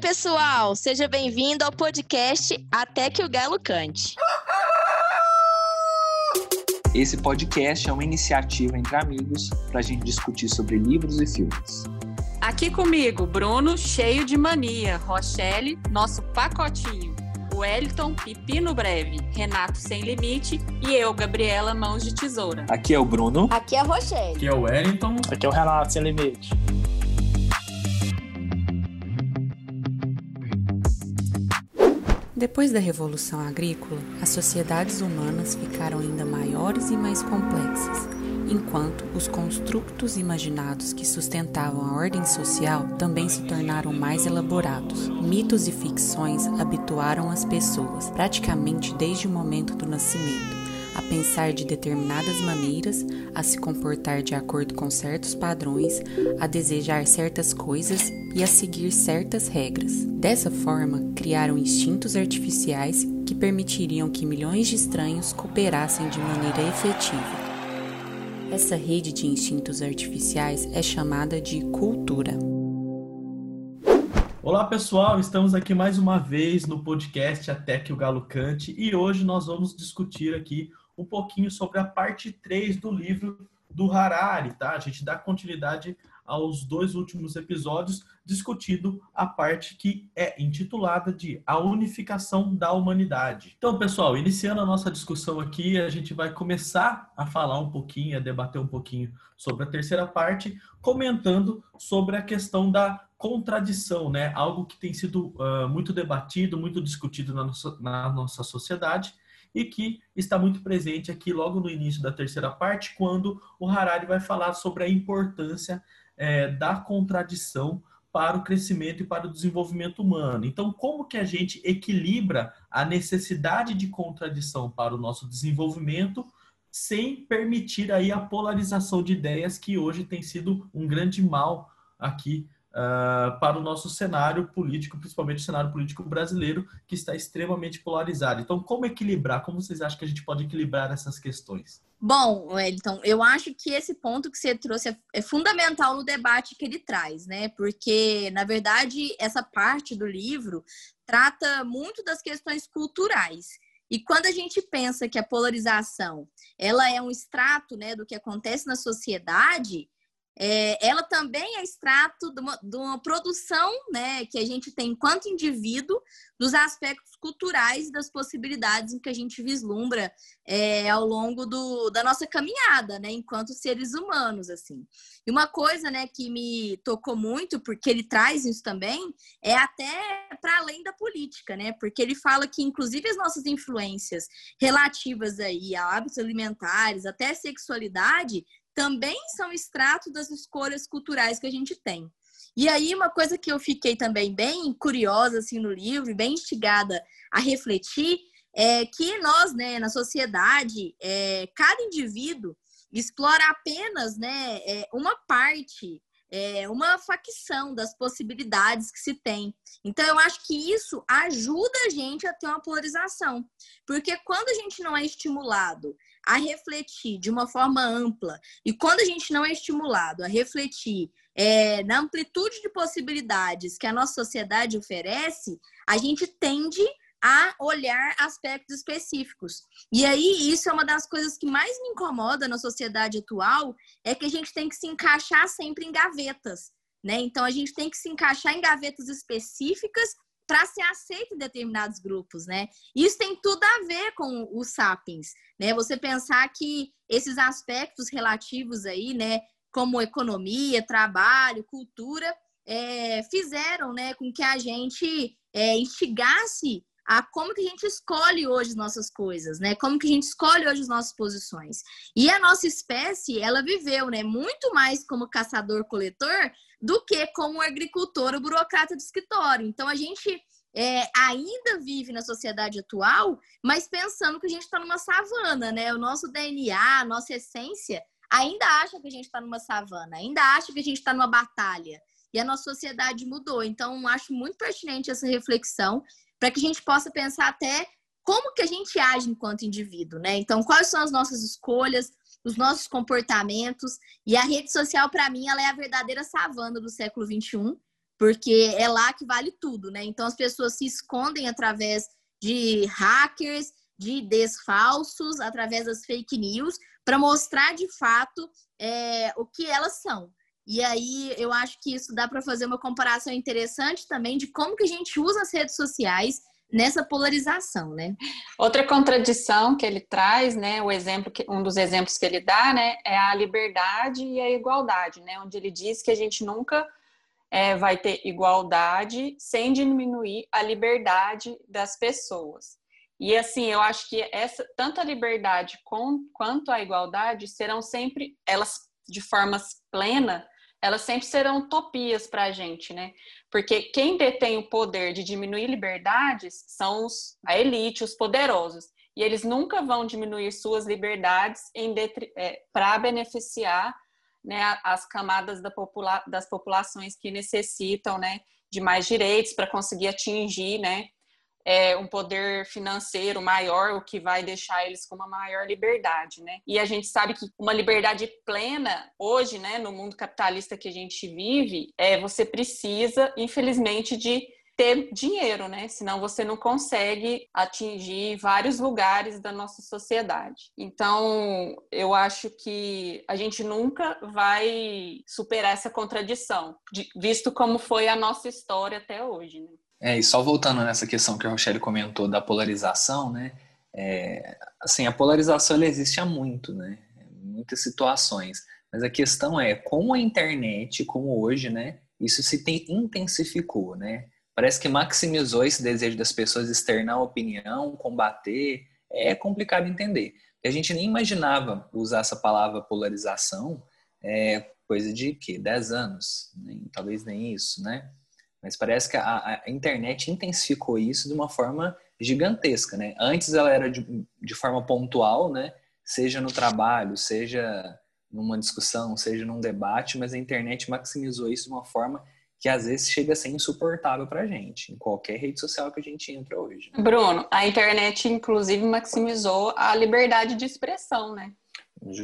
pessoal, seja bem-vindo ao podcast Até que o Galo Cante. Esse podcast é uma iniciativa entre amigos para a gente discutir sobre livros e filmes. Aqui comigo, Bruno, cheio de mania, Rochelle, nosso pacotinho, Wellington, Pepino Breve, Renato Sem Limite e eu, Gabriela Mãos de Tesoura. Aqui é o Bruno. Aqui é a Rochelle. Aqui é o Wellington. Aqui é o Renato Sem Limite. Depois da Revolução Agrícola, as sociedades humanas ficaram ainda maiores e mais complexas, enquanto os construtos imaginados que sustentavam a ordem social também se tornaram mais elaborados. Mitos e ficções habituaram as pessoas, praticamente desde o momento do nascimento, a pensar de determinadas maneiras, a se comportar de acordo com certos padrões, a desejar certas coisas e a seguir certas regras. Dessa forma, criaram instintos artificiais que permitiriam que milhões de estranhos cooperassem de maneira efetiva. Essa rede de instintos artificiais é chamada de cultura. Olá pessoal, estamos aqui mais uma vez no podcast Até que o Galo Cante e hoje nós vamos discutir aqui um pouquinho sobre a parte 3 do livro do Harari, tá? A gente dá continuidade aos dois últimos episódios, discutindo a parte que é intitulada de A Unificação da Humanidade. Então, pessoal, iniciando a nossa discussão aqui, a gente vai começar a falar um pouquinho, a debater um pouquinho sobre a terceira parte, comentando sobre a questão da contradição, né? Algo que tem sido uh, muito debatido, muito discutido na nossa, na nossa sociedade e que está muito presente aqui logo no início da terceira parte, quando o Harari vai falar sobre a importância é, da contradição para o crescimento e para o desenvolvimento humano. Então, como que a gente equilibra a necessidade de contradição para o nosso desenvolvimento sem permitir aí a polarização de ideias que hoje tem sido um grande mal aqui uh, para o nosso cenário político, principalmente o cenário político brasileiro, que está extremamente polarizado. Então, como equilibrar? Como vocês acham que a gente pode equilibrar essas questões? Bom, Wellington, eu acho que esse ponto que você trouxe é, é, fundamental no debate que ele traz, né? Porque, na verdade, essa parte do livro trata muito das questões culturais. E quando a gente pensa que a polarização ela é um extrato né, do que acontece na sociedade, é, ela também é extrato de uma, de uma, produção né, que a gente tem enquanto indivíduo dos aspectos culturais e das possibilidades que a gente vislumbra é, ao longo do, da nossa caminhada, né, enquanto seres humanos, assim. E uma coisa, né, que me tocou muito, porque ele traz isso também, é até para além da política, né, porque ele fala que, inclusive, as nossas influências relativas aí a hábitos alimentares, até sexualidade, também são extrato das escolhas culturais que a gente tem. E aí, uma coisa que eu fiquei também bem curiosa assim no livro, bem instigada a refletir, é que nós, né, na sociedade, é, cada indivíduo explora apenas né, é, uma parte é, uma facção das possibilidades que se tem. Então, eu acho que isso ajuda a gente a ter uma polarização. Porque quando a gente não é estimulado a refletir de uma forma ampla, e quando a gente não é estimulado a refletir é, na amplitude de possibilidades que a nossa sociedade oferece, a gente tende a olhar aspectos específicos. E aí, isso é uma das coisas que mais me incomoda na sociedade atual, é que a gente tem que se encaixar sempre em gavetas, né? Então, a gente tem que se encaixar em gavetas específicas para ser aceito em determinados grupos, né? Isso tem tudo a ver com os sapiens, né? Você pensar que esses aspectos relativos aí, né, como economia, trabalho, cultura, é, fizeram, né, com que a gente é, instigasse a como que a gente escolhe hoje as nossas coisas, né? Como que a gente escolhe hoje as nossas posições. E a nossa espécie, ela viveu, né, muito mais como caçador-coletor do que como agricultor ou burocrata de escritório. Então a gente é, ainda vive na sociedade atual, mas pensando que a gente está numa savana, né? O nosso DNA, a nossa essência ainda acha que a gente está numa savana, ainda acha que a gente está numa batalha. E a nossa sociedade mudou. Então, acho muito pertinente essa reflexão para que a gente possa pensar até como que a gente age enquanto indivíduo, né? Então, quais são as nossas escolhas, os nossos comportamentos. E a rede social, para mim, ela é a verdadeira savana do século XXI, porque é lá que vale tudo, né? Então as pessoas se escondem através de hackers, de IDs falsos, através das fake news, para mostrar de fato é, o que elas são. E aí eu acho que isso dá para fazer uma comparação interessante também de como que a gente usa as redes sociais nessa polarização, né? Outra contradição que ele traz, né, o exemplo que, um dos exemplos que ele dá, né, é a liberdade e a igualdade, né, onde ele diz que a gente nunca é, vai ter igualdade sem diminuir a liberdade das pessoas. E assim, eu acho que essa tanto a liberdade com, quanto a igualdade serão sempre elas de forma plena elas sempre serão utopias para a gente, né? Porque quem detém o poder de diminuir liberdades são os, a elite, os poderosos. E eles nunca vão diminuir suas liberdades é, para beneficiar né, as camadas da popula das populações que necessitam né, de mais direitos para conseguir atingir né, é, um poder financeiro maior, o que vai deixar eles com uma maior liberdade, né? E a gente sabe que uma liberdade plena hoje, né, no mundo capitalista que a gente vive, é você precisa, infelizmente, de ter dinheiro, né? Senão você não consegue atingir vários lugares da nossa sociedade. Então, eu acho que a gente nunca vai superar essa contradição, visto como foi a nossa história até hoje, né? É, e só voltando nessa questão que a Rochelle comentou da polarização, né? É, assim, a polarização ela existe há muito, né? Muitas situações. Mas a questão é, com a internet, como hoje, né? Isso se tem, intensificou, né? Parece que maximizou esse desejo das pessoas externar opinião, combater. É complicado entender. A gente nem imaginava usar essa palavra polarização, é coisa de que 10 anos, talvez nem isso, né? Mas parece que a, a, internet intensificou isso de uma forma gigantesca, né? Antes ela era de, de forma pontual, né? Seja no trabalho, seja numa discussão, seja num debate, mas a internet maximizou isso de uma forma que às vezes chega a ser insuportável para a gente, em qualquer rede social que a gente entra hoje. Bruno, a internet inclusive maximizou a liberdade de expressão, né?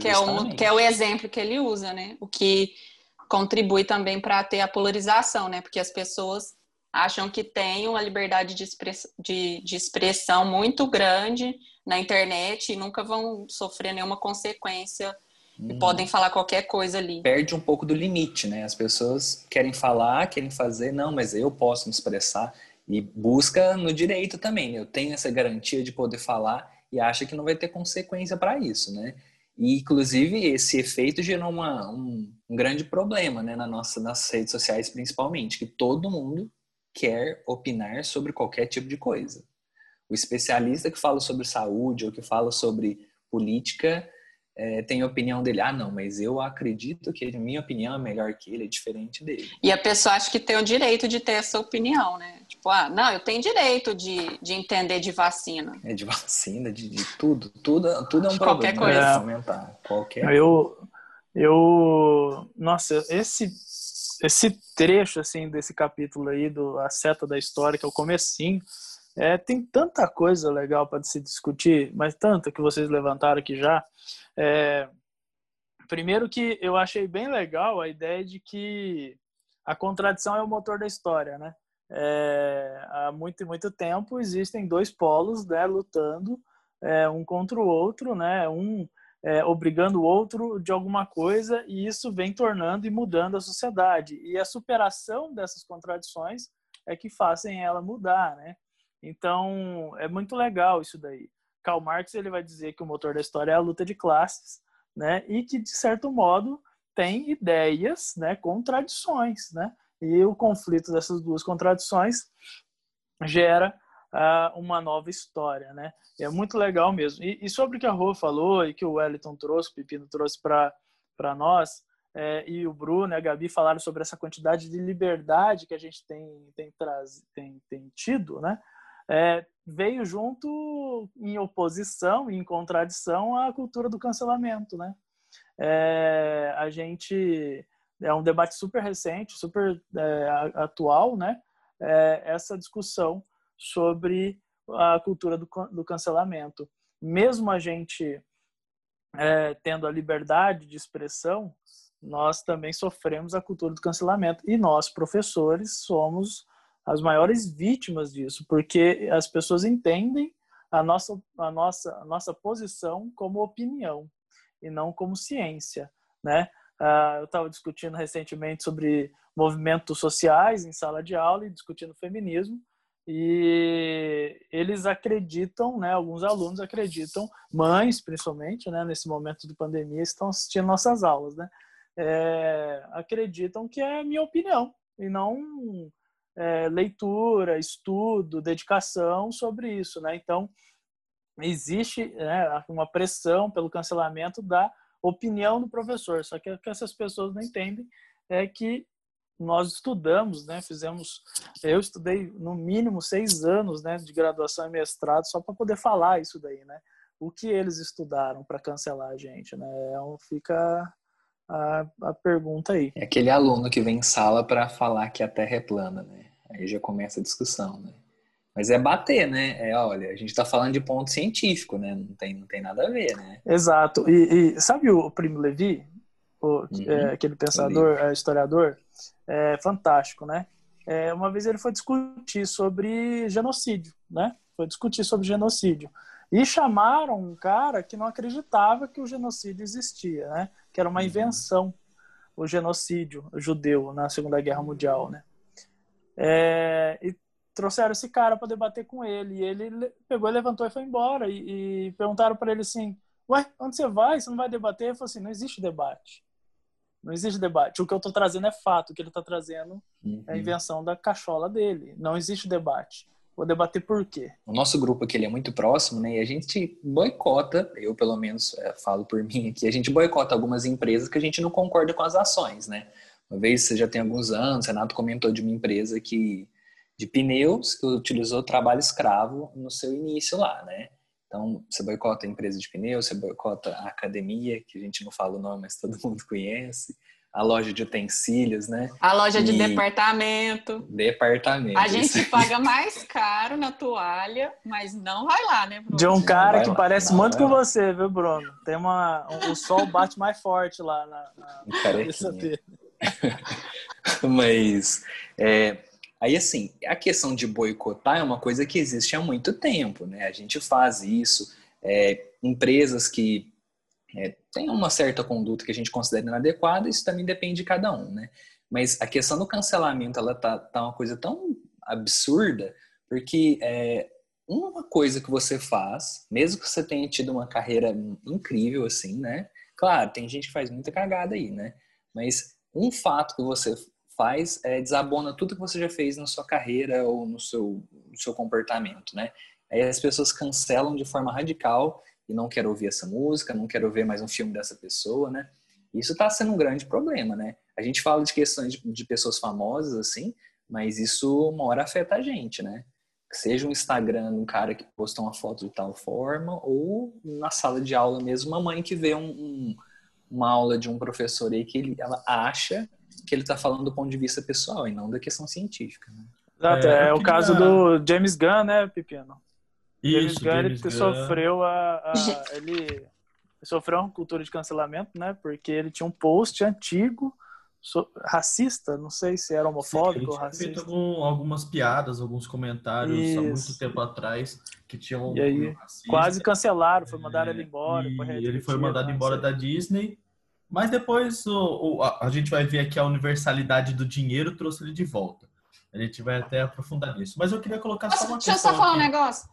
Que é, o, que é o exemplo que ele usa, né? O que contribui também para ter a polarização, né? Porque as pessoas acham que tem uma liberdade de, express, de, de expressão muito grande na internet e nunca vão sofrer nenhuma consequência e uhum. podem falar qualquer coisa ali. Perde um pouco do limite, né? As pessoas querem falar, querem fazer, não, mas eu posso me expressar e busca no direito também. Né? Eu tenho essa garantia de poder falar e acha que não vai ter consequência para isso, né? E, inclusive, esse efeito gerou uma, um, um, grande problema né, na nossa, nas redes sociais, principalmente, que todo mundo quer opinar sobre qualquer tipo de coisa. O especialista que fala sobre saúde ou que fala sobre política é, tem a opinião dele. Ah, não, mas eu acredito que a minha opinião é melhor que ele, é diferente dele. E a pessoa acha que tem o direito de ter essa opinião, né? Tipo, ah, não, eu tenho direito de, de entender de vacina. É de vacina, de, de tudo. Tudo, tudo é um Qualquer problema. Coisa. É, Qualquer Eu, eu... Nossa, esse, esse trecho, assim, desse capítulo aí, do A Seta da História, que é o comecinho, é, tem tanta coisa legal para se discutir, mas tanta que vocês levantaram aqui já. É, primeiro que eu achei bem legal a ideia de que a contradição é o motor da história, né? É, há muito muito tempo existem dois polos, né, lutando é, um contra o outro, né? Um é, obrigando o outro de alguma coisa e isso vem tornando e mudando a sociedade. E a superação dessas contradições é que fazem ela mudar, né? Então, é muito legal isso daí. Karl Marx ele vai dizer que o motor da história é a luta de classes, né? E que de certo modo tem ideias, né, contradições, né? E o conflito dessas duas contradições gera uh, uma nova história, né? E é muito legal mesmo. E, e, sobre o que a Rô falou e que o Wellington trouxe, o Pepino trouxe para nós, é, e o Bruno e a Gabi falaram sobre essa quantidade de liberdade que a gente tem tem, traz, tem, tem tido, né? é, veio junto em oposição, em contradição à cultura do cancelamento, né? É, a gente é um debate super recente, super é, atual, né? É, essa discussão sobre a cultura do, do cancelamento. Mesmo a gente é, tendo a liberdade de expressão, nós também sofremos a cultura do cancelamento. E nós, professores, somos as maiores vítimas disso, porque as pessoas entendem a nossa, a nossa, a nossa posição como opinião e não como ciência, né? Uh, eu estava discutindo recentemente sobre movimentos sociais em sala de aula e discutindo feminismo e eles acreditam, né, alguns alunos acreditam, mães principalmente, né, nesse momento de pandemia estão assistindo nossas aulas, né, é, acreditam que é minha opinião e não é, leitura, estudo, dedicação sobre isso, né? Então existe né, uma pressão pelo cancelamento da opinião do professor. Só que o que essas pessoas não entendem é que nós estudamos, né? Fizemos, eu estudei no mínimo seis anos, né, de graduação e mestrado só para poder falar isso daí, né? O que eles estudaram para cancelar a gente, né? Um, fica a, a pergunta aí. É aquele aluno que vem em sala para falar que a Terra é plana, né? Aí já começa a discussão, né? Mas é bater, né? É, olha, a gente está falando de ponto científico, né? Não tem, não tem nada a ver, né? Exato. E, e sabe o Primo Levi? O, uhum. é, aquele pensador, é, historiador? É fantástico, né? É, uma vez ele foi discutir sobre genocídio, né? Foi discutir sobre genocídio. E chamaram um cara que não acreditava que o genocídio existia, né? Que era uma uhum. invenção, o genocídio judeu na Segunda Guerra Mundial, né? É, e trouxeram esse cara para debater com ele. E ele pegou, levantou e foi embora. E, e perguntaram para ele assim: Ué, onde você vai? Você não vai debater? Ele falou assim: Não existe debate. Não existe debate. O que eu estou trazendo é fato. O que ele está trazendo uhum. é a uhum. invenção da cachola dele. Não existe debate. Vou debater por quê. O nosso grupo aqui ele é muito próximo, né? E a gente boicota, eu pelo menos é, falo por mim aqui, a gente boicota algumas empresas que a gente não concorda com as ações, né? Uma vez, você já tem alguns anos, o Renato comentou de uma empresa que de pneus que utilizou trabalho escravo no seu início lá, né? Então, você boicota a empresa de pneus, você boicota a academia, que a gente não fala o nome, mas todo mundo conhece, a loja de utensílios, né? A loja de departamento. Departamento. A gente paga mais caro na toalha, mas não vai lá, né, Bruno? De um cara que lá, parece muito com você, viu, Bruno? Tem uma... O sol bate mais forte lá na, na cabeça dele. mas... É, Aí, assim, a questão de boicotar é uma coisa que existe há muito tempo, né? A gente faz isso, é, empresas que é, têm uma certa conduta que a gente considera inadequada, isso também depende de cada um, né? Mas a questão do cancelamento, ela tá, tá uma coisa tão absurda, porque é, uma coisa que você faz, mesmo que você tenha tido uma carreira incrível, assim, né? Claro, tem gente que faz muita cagada aí, né? Mas um fato que você faz é desabona tudo que você já fez na sua carreira ou no seu, no seu comportamento, né? Aí as pessoas cancelam de forma radical e não quero ouvir essa música, não quero ver mais um filme dessa pessoa, né? Isso está sendo um grande problema, né? A gente fala de questões de, de pessoas famosas, assim, mas isso uma hora afeta a gente, né? Seja um Instagram, um cara que posta uma foto de tal forma, ou na sala de aula mesmo, uma mãe que vê um, um, uma aula de um professor aí que ele, ela acha que ele está falando do ponto de vista pessoal e não da questão científica. Né? Exato, é, é o caso do James Gunn, né, Pepino? Isso, James Gunn, James ele Gunn. sofreu a, a ele sofreu uma cultura de cancelamento, né? Porque ele tinha um post antigo so, racista, não sei se era homofóbico Sim, ou racista. feito algum, algumas piadas, alguns comentários Isso. há muito tempo atrás que tinham um aí, racista. quase cancelaram, foi mandado é, ele embora. E ele foi mandado embora da Disney mas depois o, o, a, gente vai ver aqui a universalidade do dinheiro trouxe ele de volta. A gente vai até aprofundar nisso. Mas eu queria colocar Nossa, só uma deixa questão. Deixa eu só falar aqui. um negócio.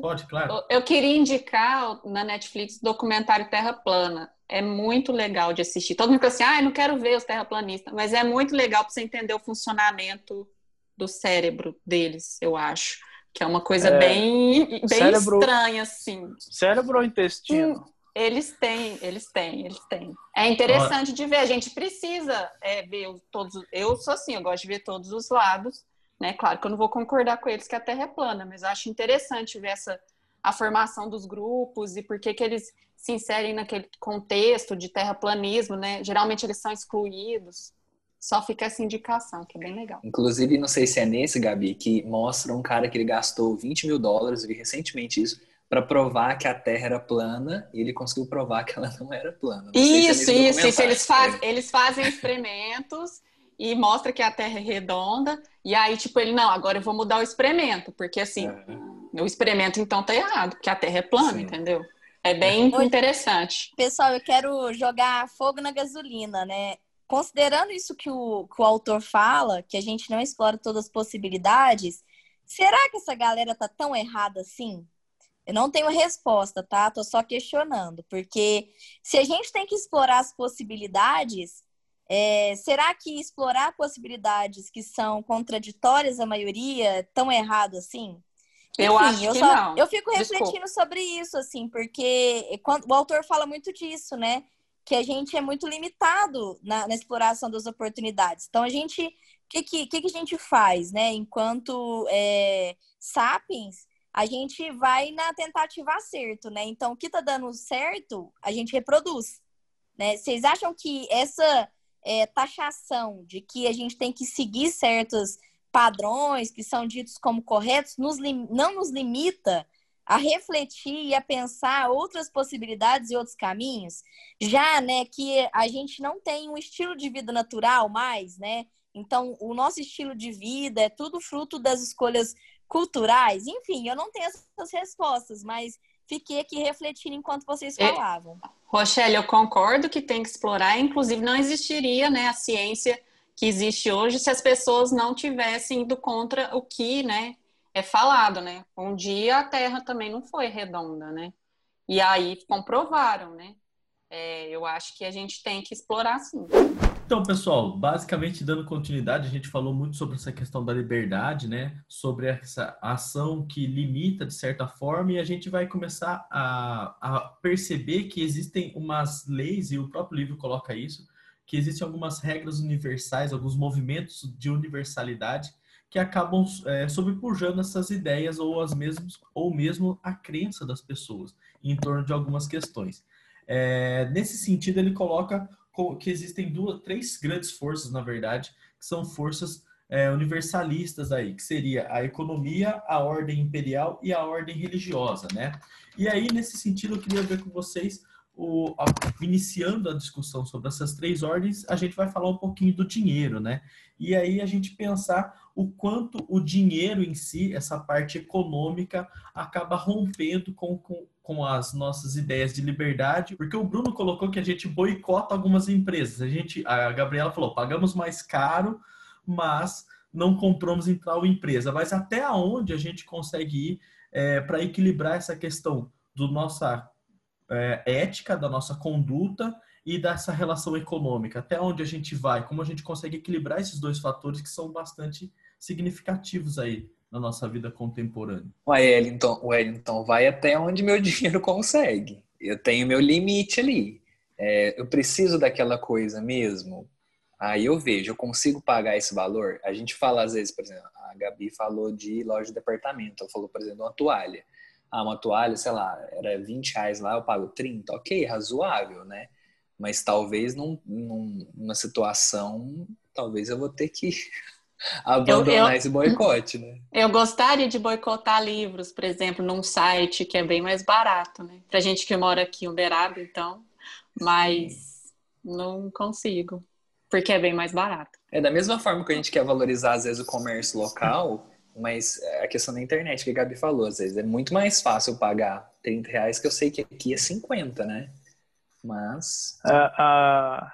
Pode, claro. Eu queria indicar na Netflix o documentário Terra Plana. É muito legal de assistir. Todo mundo fica assim, ah, eu não quero ver os terraplanistas, mas é muito legal para você entender o funcionamento do cérebro deles, eu acho. Que é uma coisa é, bem, bem cérebro, estranha, assim. Cérebro ou intestino? Hum, eles têm, eles têm, eles têm. É interessante de ver. A gente precisa é, ver todos. Eu sou assim, eu gosto de ver todos os lados. Né? Claro que eu não vou concordar com eles que a Terra é plana, mas eu acho interessante ver essa a formação dos grupos e por que, que eles se inserem naquele contexto de terraplanismo, né? Geralmente eles são excluídos. Só fica essa indicação, que é bem legal. Inclusive, não sei se é nesse, Gabi, que mostra um cara que ele gastou 20 mil dólares, vi recentemente isso, para provar que a Terra era plana e ele conseguiu provar que ela não era plana. Não isso, é isso, isso. Eles, faz, eles fazem experimentos e mostra que a Terra é redonda e aí, tipo, ele, não, agora eu vou mudar o experimento, porque assim, é. o experimento então tá errado, porque a Terra é plana, Sim. entendeu? É bem Oi, interessante. Pessoal, eu quero jogar fogo na gasolina, né? Considerando isso que o, que o autor fala, que a gente não explora todas as possibilidades, será que essa galera tá tão errada assim? Eu não tenho resposta, tá? Tô só questionando, porque se a gente tem que explorar as possibilidades, é, será que explorar possibilidades que são contraditórias à maioria é tão errado assim? Eu Enfim, acho eu que só, não. Eu fico refletindo Desculpa. sobre isso, assim, porque quando, o autor fala muito disso, né? Que a gente é muito limitado na, na exploração das oportunidades. Então, a gente, o que, que, que, a gente faz, né? Enquanto é, sapiens, a gente vai na tentativa acerto, né? Então, o que tá dando certo, a gente reproduz, né? Vocês acham que essa é, taxação de que a gente tem que seguir certos padrões que são ditos como corretos nos não nos limita a refletir e a pensar outras possibilidades e outros caminhos, já, né, que a gente não tem um estilo de vida natural mais, né? Então, o nosso estilo de vida é tudo fruto das escolhas culturais. Enfim, eu não tenho essas respostas, mas fiquei aqui refletindo enquanto vocês é, falavam. Rochelle, eu concordo que tem que explorar, inclusive não existiria, né, a ciência que existe hoje se as pessoas não tivessem ido contra o que, né, é falado, né? Um dia a Terra também não foi redonda, né? E aí comprovaram, né? É, eu acho que a gente tem que explorar sim. Então, pessoal, basicamente dando continuidade, a gente falou muito sobre essa questão da liberdade, né? Sobre essa ação que limita de certa forma, e a gente vai começar a, a perceber que existem umas leis, e o próprio livro coloca isso, que existem algumas regras universais, alguns movimentos de universalidade que acabam é, sobrepujando essas ideias ou as mesmas ou mesmo a crença das pessoas em torno de algumas questões. É, nesse sentido, ele coloca que existem duas, três grandes forças, na verdade, que são forças é, universalistas aí, que seria a economia, a ordem imperial e a ordem religiosa, né? E aí, nesse sentido, eu queria ver com vocês o, a, iniciando a discussão sobre essas três ordens, a gente vai falar um pouquinho do dinheiro, né? E aí a gente pensar o quanto o dinheiro em si, essa parte econômica, acaba rompendo com, com, com as nossas ideias de liberdade, porque o Bruno colocou que a gente boicota algumas empresas. A gente, a Gabriela falou, pagamos mais caro, mas não compramos em tal empresa. Mas até onde a gente consegue ir é, para equilibrar essa questão do nossa é, ética, da nossa conduta e dessa relação econômica. Até onde a gente vai, como a gente consegue equilibrar esses dois fatores que são bastante significativos aí na nossa vida contemporânea. Wellington, Wellington vai até onde meu dinheiro consegue. Eu tenho meu limite ali. É, eu preciso daquela coisa mesmo. Aí eu vejo, eu consigo pagar esse valor. A gente fala às vezes, por exemplo, a Gabi falou de loja de departamento. Ela falou, por exemplo, uma toalha ah, uma toalha, sei lá, era 20 reais lá, eu pago 30, ok, razoável, né? Mas talvez num, num, numa situação, talvez eu vou ter que abandonar eu, eu, esse boicote, né? Eu gostaria de boicotar livros, por exemplo, num site que é bem mais barato, né? Pra gente que mora aqui em Uberaba, então, mas Sim. não consigo, porque é bem mais barato. É da mesma forma que a gente quer valorizar, às vezes, o comércio local, mas é a questão da internet que a Gabi falou, às vezes é muito mais fácil pagar 30 reais que eu sei que aqui é 50, né? Mas. Uh, uh,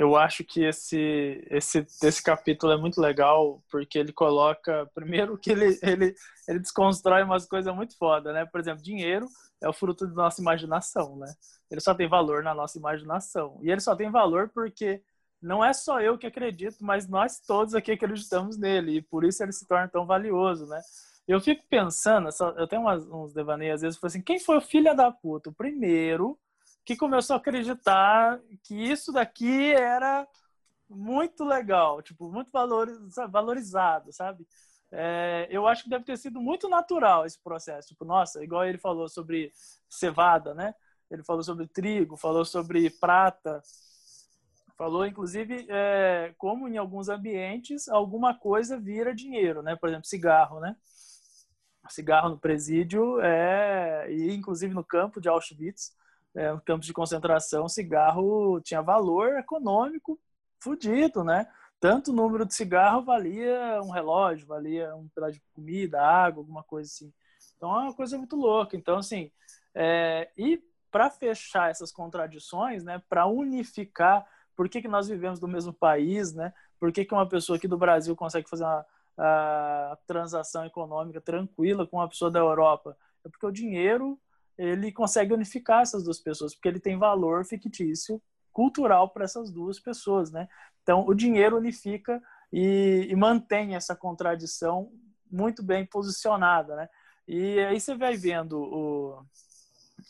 eu acho que esse, esse, esse capítulo é muito legal porque ele coloca, primeiro, que ele, ele, ele desconstrói umas coisas muito foda, né? Por exemplo, dinheiro é o fruto da nossa imaginação, né? Ele só tem valor na nossa imaginação. E ele só tem valor porque não é só eu que acredito, mas nós todos aqui acreditamos nele e por isso ele se torna tão valioso, né? Eu fico pensando, eu tenho umas, uns devaneios às vezes, assim, quem foi o filho da puta? O primeiro que começou a acreditar que isso daqui era muito legal, tipo, muito valorizado, sabe? É, eu acho que deve ter sido muito natural esse processo. Tipo, nossa, igual ele falou sobre cevada, né? Ele falou sobre trigo, falou sobre prata, Falou, inclusive, é, como em alguns ambientes alguma coisa vira dinheiro, né? Por exemplo, cigarro, né? cigarro no presídio é e inclusive no campo de Auschwitz, é, no campo de concentração, cigarro tinha valor econômico fudido, né? Tanto o número de cigarro valia um relógio, valia um pedaço de comida, água, alguma coisa assim. Então é uma coisa muito louca. Então assim, é, e para fechar essas contradições, né? Para unificar, por que, que nós vivemos no mesmo país, né? Por que, que uma pessoa aqui do Brasil consegue fazer uma a transação econômica tranquila com uma pessoa da Europa? É porque o dinheiro ele consegue unificar essas duas pessoas, porque ele tem valor fictício cultural para essas duas pessoas, né? Então, o dinheiro unifica e, e, mantém essa contradição muito bem posicionada, né? E aí você vai vendo o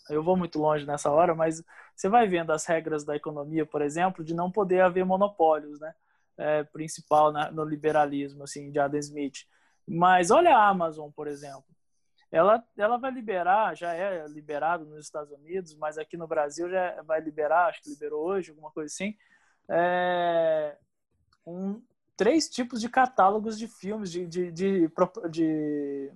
eu vou muito longe nessa hora, mas você vai vendo as regras da economia, por exemplo, de não poder haver monopólios, né? é, principal na, no liberalismo, assim, de Adam Smith. Mas olha a Amazon, por exemplo. Ela, ela vai liberar, já é liberado nos Estados Unidos, mas aqui no Brasil já vai liberar, acho que liberou hoje, alguma coisa assim, é, um, três tipos de catálogos de filmes, de, de, de, de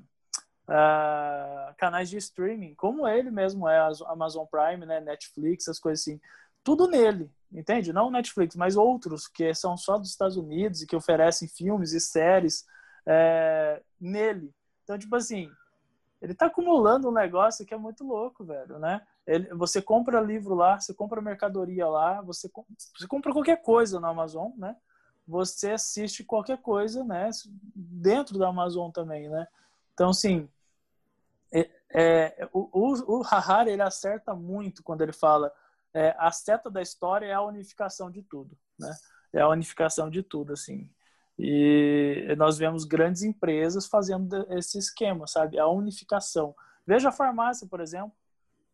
uh, canais de streaming, como ele mesmo é, Amazon Prime, né, Netflix, as coisas assim. Tudo nele entende? Não Netflix, mas outros que são só dos Estados Unidos e que oferecem filmes e séries é, nele. Então, tipo assim, ele tá acumulando um negócio que é muito louco, velho, né? Ele, você compra livro lá, você compra mercadoria lá, você, você compra qualquer coisa na Amazon, né? Você assiste qualquer coisa, né? Dentro da Amazon também, né? Então, assim, é, é, o, o, o Harari, ele acerta muito quando ele fala é, a seta da história é a unificação de tudo, né? É a unificação de tudo, assim. E nós vemos grandes empresas fazendo esse esquema, sabe? A unificação. Veja a farmácia, por exemplo.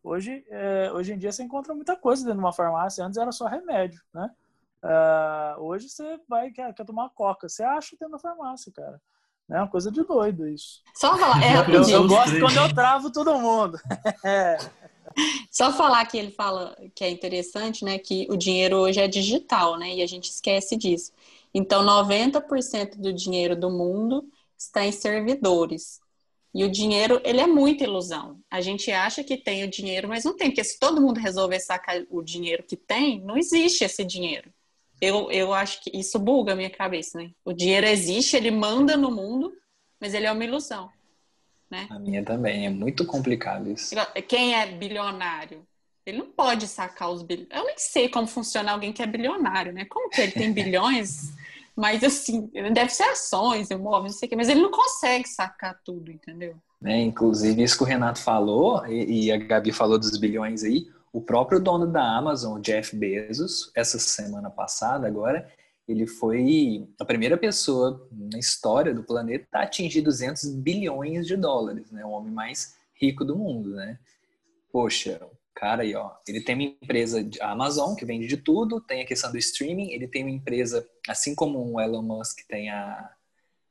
Hoje, é, hoje em dia você encontra muita coisa dentro de uma farmácia. Antes era só remédio, né? Uh, hoje você vai quer, quer tomar coca. Você acha dentro da farmácia, cara. É uma coisa de doido isso. Só falar, é eu, eu gosto quando eu travo todo mundo. é. Só falar que ele fala que é interessante, né, que o dinheiro hoje é digital, né, e a gente esquece disso. Então, 90% do dinheiro do mundo está em servidores. E o dinheiro, ele é muita ilusão. A gente acha que tem o dinheiro, mas não tem, porque se todo mundo resolver sacar o dinheiro que tem, não existe esse dinheiro. Eu, eu acho que isso buga a minha cabeça, né? O dinheiro existe, ele manda no mundo, mas ele é uma ilusão né? A minha também, é muito complicado isso. Quem é bilionário? Ele não pode sacar os bilhões. Eu nem sei como funciona alguém que é bilionário, né? Como que ele tem bilhões? mas assim, deve ser ações, imóveis, não sei o quê, mas ele não consegue sacar tudo, entendeu? É, inclusive, isso que o Renato falou, e, e a Gabi falou dos bilhões aí, o próprio dono da Amazon, Jeff Bezos, essa semana passada agora, ele foi a primeira pessoa na história do planeta a atingir 200 bilhões de dólares, né? O homem mais rico do mundo, né? Poxa, o cara aí, ó, ele tem uma empresa, a Amazon, que vende de tudo, tem a questão do streaming, ele tem uma empresa, assim como o Elon Musk tem a,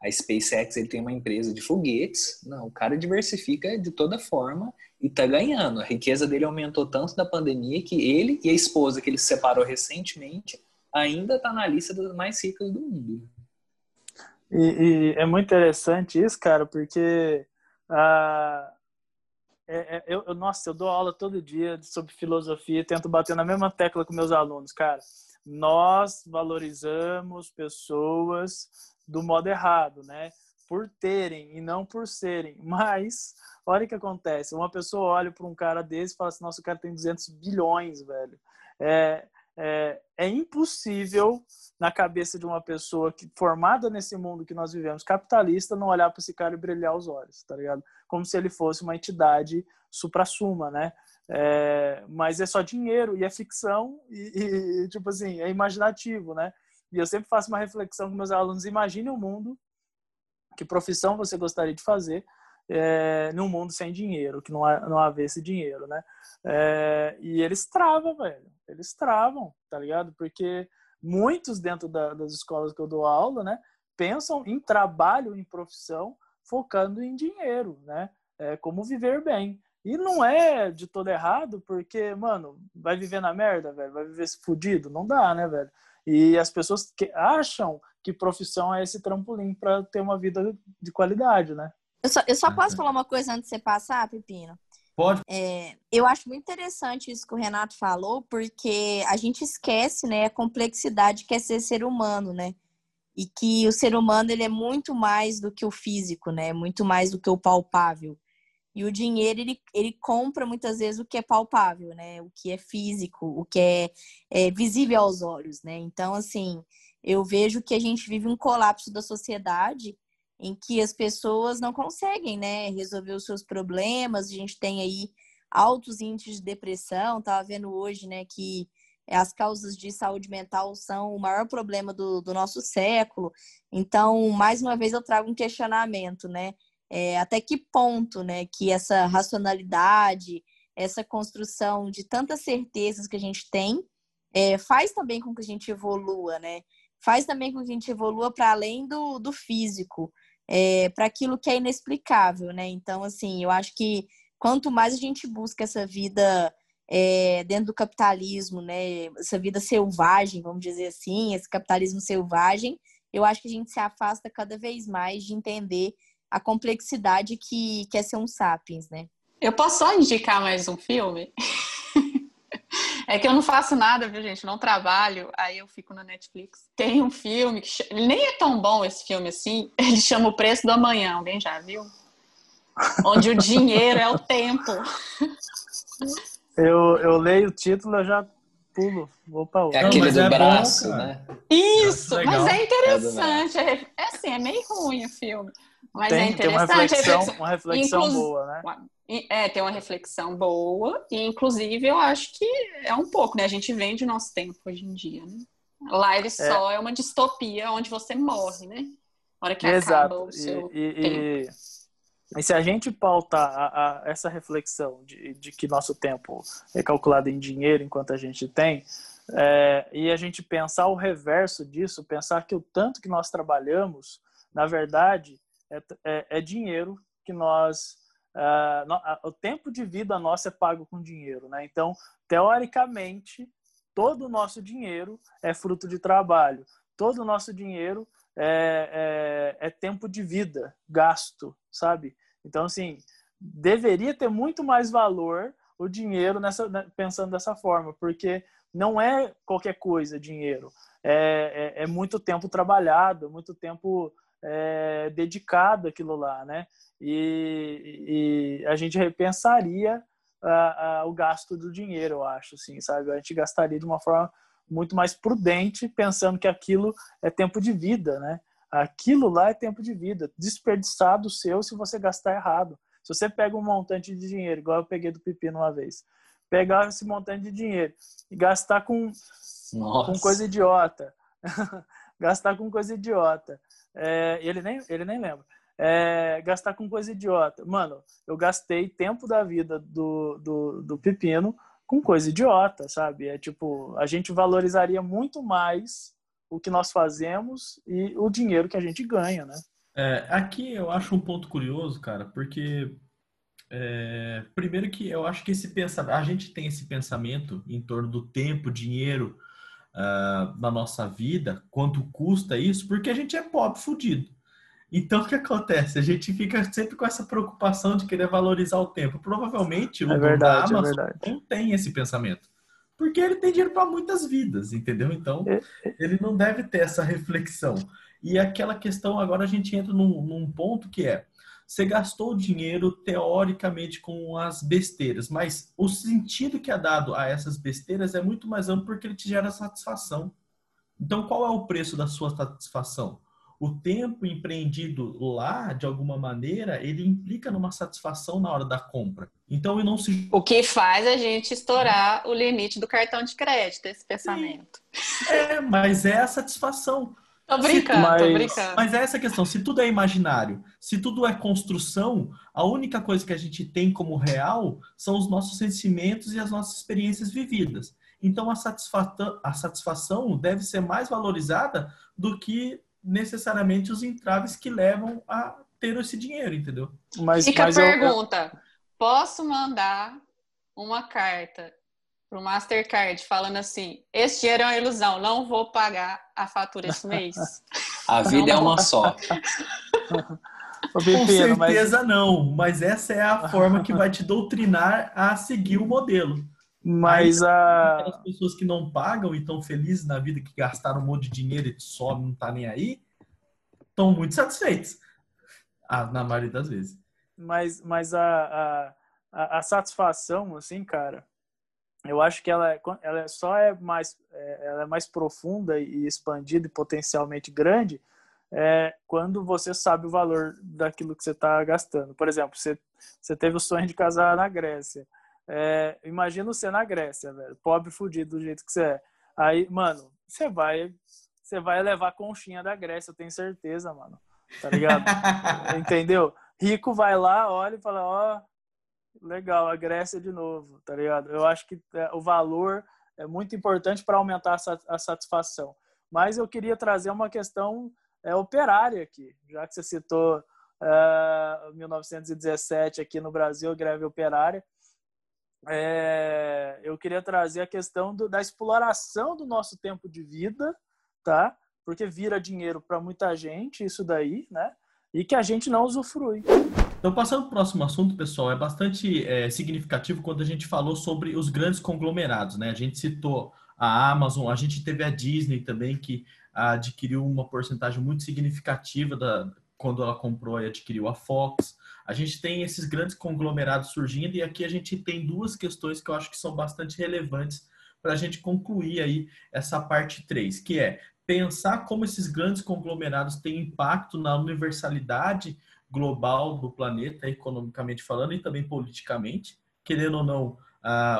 a SpaceX, ele tem uma empresa de foguetes. Não, o cara diversifica de toda forma e tá ganhando. A riqueza dele aumentou tanto da pandemia que ele e a esposa que ele se separou recentemente ainda está na lista dos mais ricos do mundo. E, e, é muito interessante isso, cara, porque ah, é, é, eu, nossa, eu dou aula todo dia sobre filosofia, tento bater na mesma tecla com meus alunos, cara. Nós valorizamos pessoas do modo errado, né? Por terem e não por serem. Mas, olha o que acontece. Uma pessoa olha para um cara desse e fala assim: nossa, o cara tem 200 bilhões, velho. É, é, é impossível na cabeça de uma pessoa que formada nesse mundo que nós vivemos, capitalista, não olhar para esse cara e brilhar os olhos, tá ligado? Como se ele fosse uma entidade supra-suma, né? É, mas é só dinheiro e é ficção e, e, tipo assim, é imaginativo, né? E eu sempre faço uma reflexão com meus alunos: imagine um mundo, que profissão você gostaria de fazer é, num mundo sem dinheiro, que não, há, não haver esse dinheiro, né? É, e eles travam, velho eles travam, tá ligado? Porque muitos dentro da, das escolas que eu dou aula, né, pensam em trabalho, em profissão, focando em dinheiro, né? É, como viver bem. E não é de todo errado, porque, mano, vai viver na merda, velho, vai viver fudido, não dá, né, velho? E as pessoas que acham que profissão é esse trampolim para ter uma vida de qualidade, né? Eu só, eu só posso falar uma coisa antes de você passar, Pepino? Pode. É, eu acho muito interessante isso que o Renato falou, porque a gente esquece, né, a complexidade que é ser ser humano, né? E que o ser humano ele é muito mais do que o físico, né? Muito mais do que o palpável. E o dinheiro ele, ele compra muitas vezes o que é palpável, né? O que é físico, o que é, é visível aos olhos, né? Então, assim, eu vejo que a gente vive um colapso da sociedade em que as pessoas não conseguem, né, resolver os seus problemas. A gente tem aí altos índices de depressão. Estava vendo hoje, né, que as causas de saúde mental são o maior problema do, do nosso século. Então, mais uma vez, eu trago um questionamento, né? É, até que ponto, né, que essa racionalidade, essa construção de tantas certezas que a gente tem, é, faz também com que a gente evolua, né? Faz também com que a gente evolua para além do, do físico é, para aquilo que é inexplicável, né? Então, assim, eu acho que quanto mais a gente busca essa vida é, dentro do capitalismo, né? Essa vida selvagem, vamos dizer assim, esse capitalismo selvagem, eu acho que a gente se afasta cada vez mais de entender a complexidade que, que é ser um sapiens, né? Eu posso só indicar mais um filme? É que eu não faço nada, viu, gente? Não trabalho, aí eu fico na Netflix. Tem um filme que nem é tão bom esse filme assim. Ele chama O Preço do Amanhã. Alguém já viu? Onde o dinheiro é o tempo. Eu, eu leio o título, eu já pulo, vou para outro. É aquele do é braço, bom, né? Isso, Legal. mas é interessante. É, é assim, é meio ruim o filme. Mas tem, é tem uma interessante. reflexão, uma reflexão Inclus- boa, né? É, tem uma reflexão boa, e inclusive eu acho que é um pouco, né? A gente vende o nosso tempo hoje em dia, né? Lá ele só é uma distopia onde você morre, né? Na hora que acaba Exato. o seu E, e- tempo. e- e se a gente pautar a- a- essa reflexão de, de que nosso tempo é calculado em dinheiro enquanto a gente tem, é, e a gente pensar o reverso disso, pensar que o tanto que nós trabalhamos, na verdade, é, é- é dinheiro que nós. ah, no- ah, o tempo de vida nosso é pago com dinheiro, né? Então, teoricamente, todo o nosso dinheiro é fruto de trabalho. Todo o nosso dinheiro é, é, é tempo de vida gasto, sabe? Então, assim, deveria ter muito mais valor o dinheiro nessa, né, pensando dessa forma, porque não é qualquer coisa dinheiro. É, é, é muito tempo trabalhado, muito tempo é, dedicado àquilo lá, né? E, e a gente repensaria a- a- o gasto do dinheiro, eu acho, assim, sabe? A gente gastaria de uma forma muito mais prudente, pensando que aquilo é tempo de vida, né? Aquilo lá é tempo de vida, desperdiçado seu se você gastar errado. Se você pega um montante de dinheiro, igual eu peguei do Pepino uma vez, pegar esse montante de dinheiro e gastar com, Nossa. com coisa idiota, gastar com coisa idiota, é, ele, nem, ele nem lembra, É, gastar com coisa idiota. Mano, eu gastei tempo da vida do, do, do Pepino com coisa idiota, sabe? É tipo, a gente valorizaria muito mais o que nós fazemos e o dinheiro que a gente ganha, né? É, aqui eu acho um ponto curioso, cara, porque é, primeiro que eu acho que esse pensamento, a gente tem esse pensamento em torno do tempo, dinheiro ah, na nossa vida, quanto custa isso, porque a gente é pobre, fudido. Então o que acontece? A gente fica sempre com essa preocupação de querer valorizar o tempo. Provavelmente o É dono da verdade, é Amazon verdade. não tem esse pensamento. Porque ele tem dinheiro para muitas vidas, entendeu? Então, É, ele não deve ter essa reflexão. E aquela questão, agora a gente entra num, num ponto que é: você gastou dinheiro teoricamente com as besteiras, mas o sentido que é dado a essas besteiras é muito mais amplo porque ele te gera satisfação. Então, qual é o preço da sua satisfação? O tempo empreendido lá, de alguma maneira, ele implica numa satisfação na hora da compra. Então, ele não se O que faz a gente estourar o limite do cartão de crédito, esse pensamento. é, mas é a satisfação. Tô brincando, tô Mas- brincando. Mas é essa a questão. Se tudo é imaginário, se tudo é construção, a única coisa que a gente tem como real são os nossos sentimentos e as nossas experiências vividas. Então a, satisfa a satisfação deve ser mais valorizada do que necessariamente os entraves que levam a ter esse dinheiro, entendeu? Mas, Fica a mas eu- eu, pergunta: posso mandar uma carta pro Mastercard falando assim: esse dinheiro é uma ilusão, não vou pagar a fatura esse mês? A vida é uma só. Com certeza mas... não, mas essa é a forma que vai te doutrinar a seguir o modelo. Mas a... Aquelas pessoas que não pagam e estão felizes na vida, que gastaram um monte de dinheiro e só não tá nem aí, estão muito satisfeitos. Ah, na maioria das vezes. Mas, mas a, a, a satisfação, assim, cara, eu acho que ela, é, ela só é mais, é, ela é mais profunda e expandida e potencialmente grande é, quando você sabe o valor daquilo que você está gastando. Por exemplo, você, você teve o sonho de casar na Grécia. É, imagina você na Grécia, velho, pobre fudido do jeito que você é. Aí, mano, você vai, você vai levar a conchinha da Grécia, eu tenho certeza, mano. Tá ligado? Entendeu? Rico vai lá, olha e fala, ó, legal, a Grécia de novo, tá ligado? Eu acho que é, o valor é muito importante para aumentar a satisfação. Mas eu queria trazer uma questão é, operária aqui, já que você citou é, 1917 aqui no Brasil, greve operária. É, eu queria trazer a questão do, da exploração do nosso tempo de vida, tá? Porque vira dinheiro para muita gente, isso daí, né? E que a gente não usufrui. Então, passando para o próximo assunto, pessoal, é bastante é, significativo quando a gente falou sobre os grandes conglomerados, né? A gente citou a Amazon, a gente teve a Disney também, que adquiriu uma porcentagem muito significativa da, quando ela comprou e adquiriu a Fox. A gente tem esses grandes conglomerados surgindo e aqui a gente tem duas questões que eu acho que são bastante relevantes para a gente concluir aí essa parte 3, que é pensar como esses grandes conglomerados têm impacto na universalidade global do planeta, economicamente falando, e também politicamente. Querendo ou não,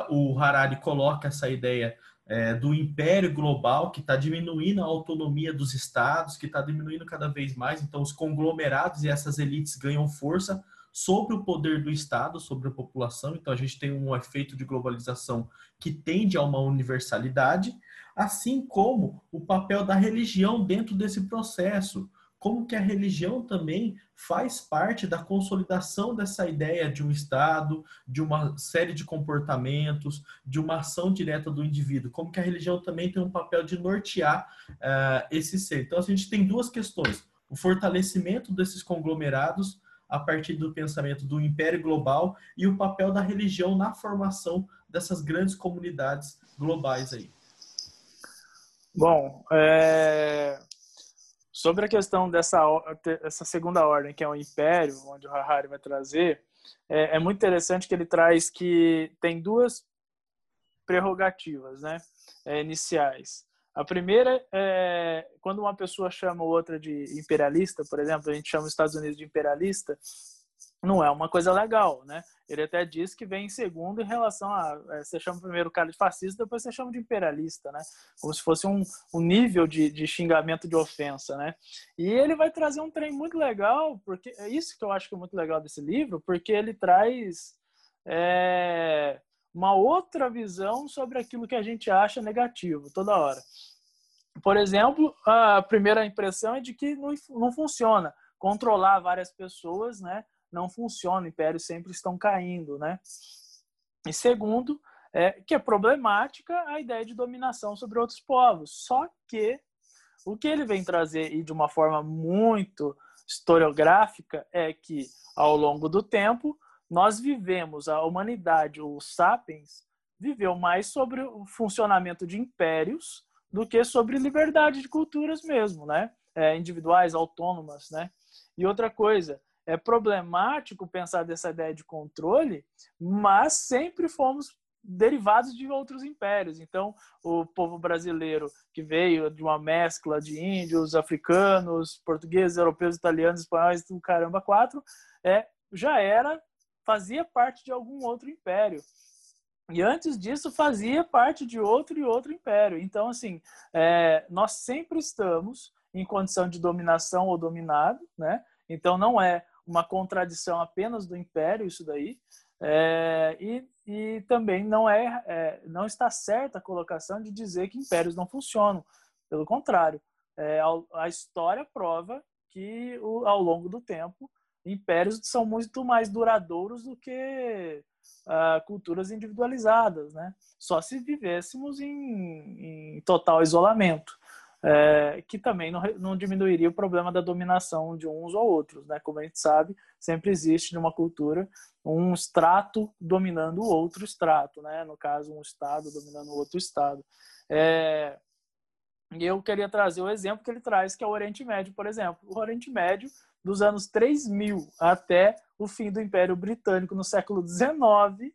o Harari coloca essa ideia é, do império global que está diminuindo a autonomia dos estados, que está diminuindo cada vez mais. Então, os conglomerados e essas elites ganham força sobre o poder do Estado, sobre a população. Então, a gente tem um efeito de globalização que tende a uma universalidade, assim como o papel da religião dentro desse processo como que a religião também faz parte da consolidação dessa ideia de um Estado, de uma série de comportamentos, de uma ação direta do indivíduo, como que a religião também tem um papel de nortear uh, esse ser. Então, a gente tem duas questões. O fortalecimento desses conglomerados a partir do pensamento do império global e o papel da religião na formação dessas grandes comunidades globais aí. Bom, é... Sobre a questão dessa essa segunda ordem, que é o império, onde o Harari vai trazer, é, é muito interessante que ele traz que tem duas prerrogativas né, é, iniciais. A primeira é quando uma pessoa chama outra de imperialista, por exemplo, a gente chama os Estados Unidos de imperialista, não é uma coisa legal, né? Ele até diz que vem em segundo em relação a é, você chama primeiro o cara de fascista, depois você chama de imperialista, né? Como se fosse um, um nível de, de xingamento de ofensa, né? E ele vai trazer um trem muito legal, porque é isso que eu acho que é muito legal desse livro, porque ele traz é, uma outra visão sobre aquilo que a gente acha negativo toda hora. Por exemplo, a primeira impressão é de que não, não funciona controlar várias pessoas, né? Não funciona, impérios sempre estão caindo, né? E segundo, é, que é problemática a ideia de dominação sobre outros povos. Só que o que ele vem trazer e de uma forma muito historiográfica é que ao longo do tempo nós vivemos a humanidade, os sapiens viveu mais sobre o funcionamento de impérios do que sobre liberdade de culturas mesmo, né? É, individuais, autônomas, né? E outra coisa, é problemático pensar dessa ideia de controle, mas sempre fomos derivados de outros impérios. Então, o povo brasileiro que veio de uma mescla de índios, africanos, portugueses, europeus, italianos, espanhóis, do caramba, quatro, é, já era, fazia parte de algum outro império. E antes disso, fazia parte de outro e outro império. Então, assim, é, nós sempre estamos em condição de dominação ou dominado, né? Então, não é uma contradição apenas do império isso daí é, e, e também não é, é, não está certa a colocação de dizer que impérios não funcionam. Pelo contrário é, a, a, história prova que o, ao longo do tempo impérios são muito mais duradouros do que uh, culturas individualizadas né? Só se vivêssemos em, em total isolamento é, que também não, não diminuiria o problema da dominação de uns ou outros, né? Como a gente sabe, sempre existe numa cultura um extrato dominando o outro extrato, né? No caso, um estado dominando outro estado. É, e eu queria trazer o exemplo que ele traz, que é o Oriente Médio, por exemplo. O Oriente Médio, dos anos 3000 até o fim do Império Britânico no século XIX,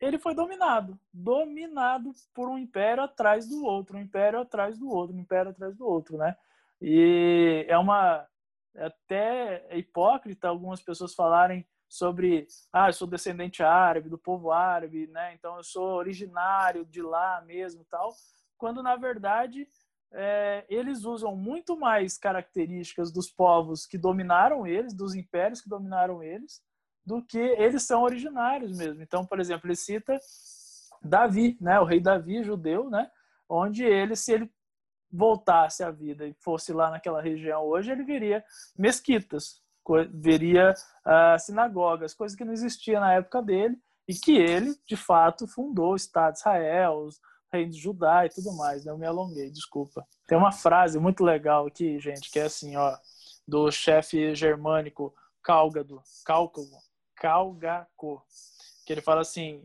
ele foi dominado, dominado por um império atrás do outro, um império atrás do outro, um império atrás do outro, né? E é uma é até hipócrita algumas pessoas falarem sobre, ah, eu sou descendente árabe, do povo árabe, né? Então eu sou originário de lá mesmo, tal, quando na verdade é, eles usam muito mais características dos povos que dominaram eles, dos impérios que dominaram eles, do que eles são originários mesmo. Então, por exemplo, ele cita Davi, né, o rei Davi, judeu, né, onde ele, se ele voltasse à vida e fosse lá naquela região hoje, ele veria mesquitas, veria uh, sinagogas, coisa que não existia na época dele e que ele, de fato, fundou o Estado de Israel, os reino de Judá e tudo mais. Né? Eu me alonguei, desculpa. Tem uma frase muito legal aqui, gente, que é assim, ó, do chefe germânico Cálgado, Cálcago, Calgaco, que ele fala assim,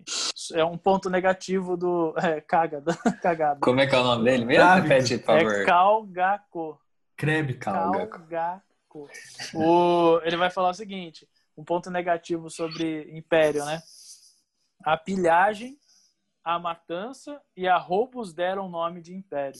é um ponto negativo do é, cagada, cagada. Como é que é o nome dele mesmo? Repete, por favor. É Calgaco. Creme Calgaco. Calgaco. O, ele vai falar o seguinte, um ponto negativo sobre império, né? A pilhagem, a matança e a roubos deram o nome de império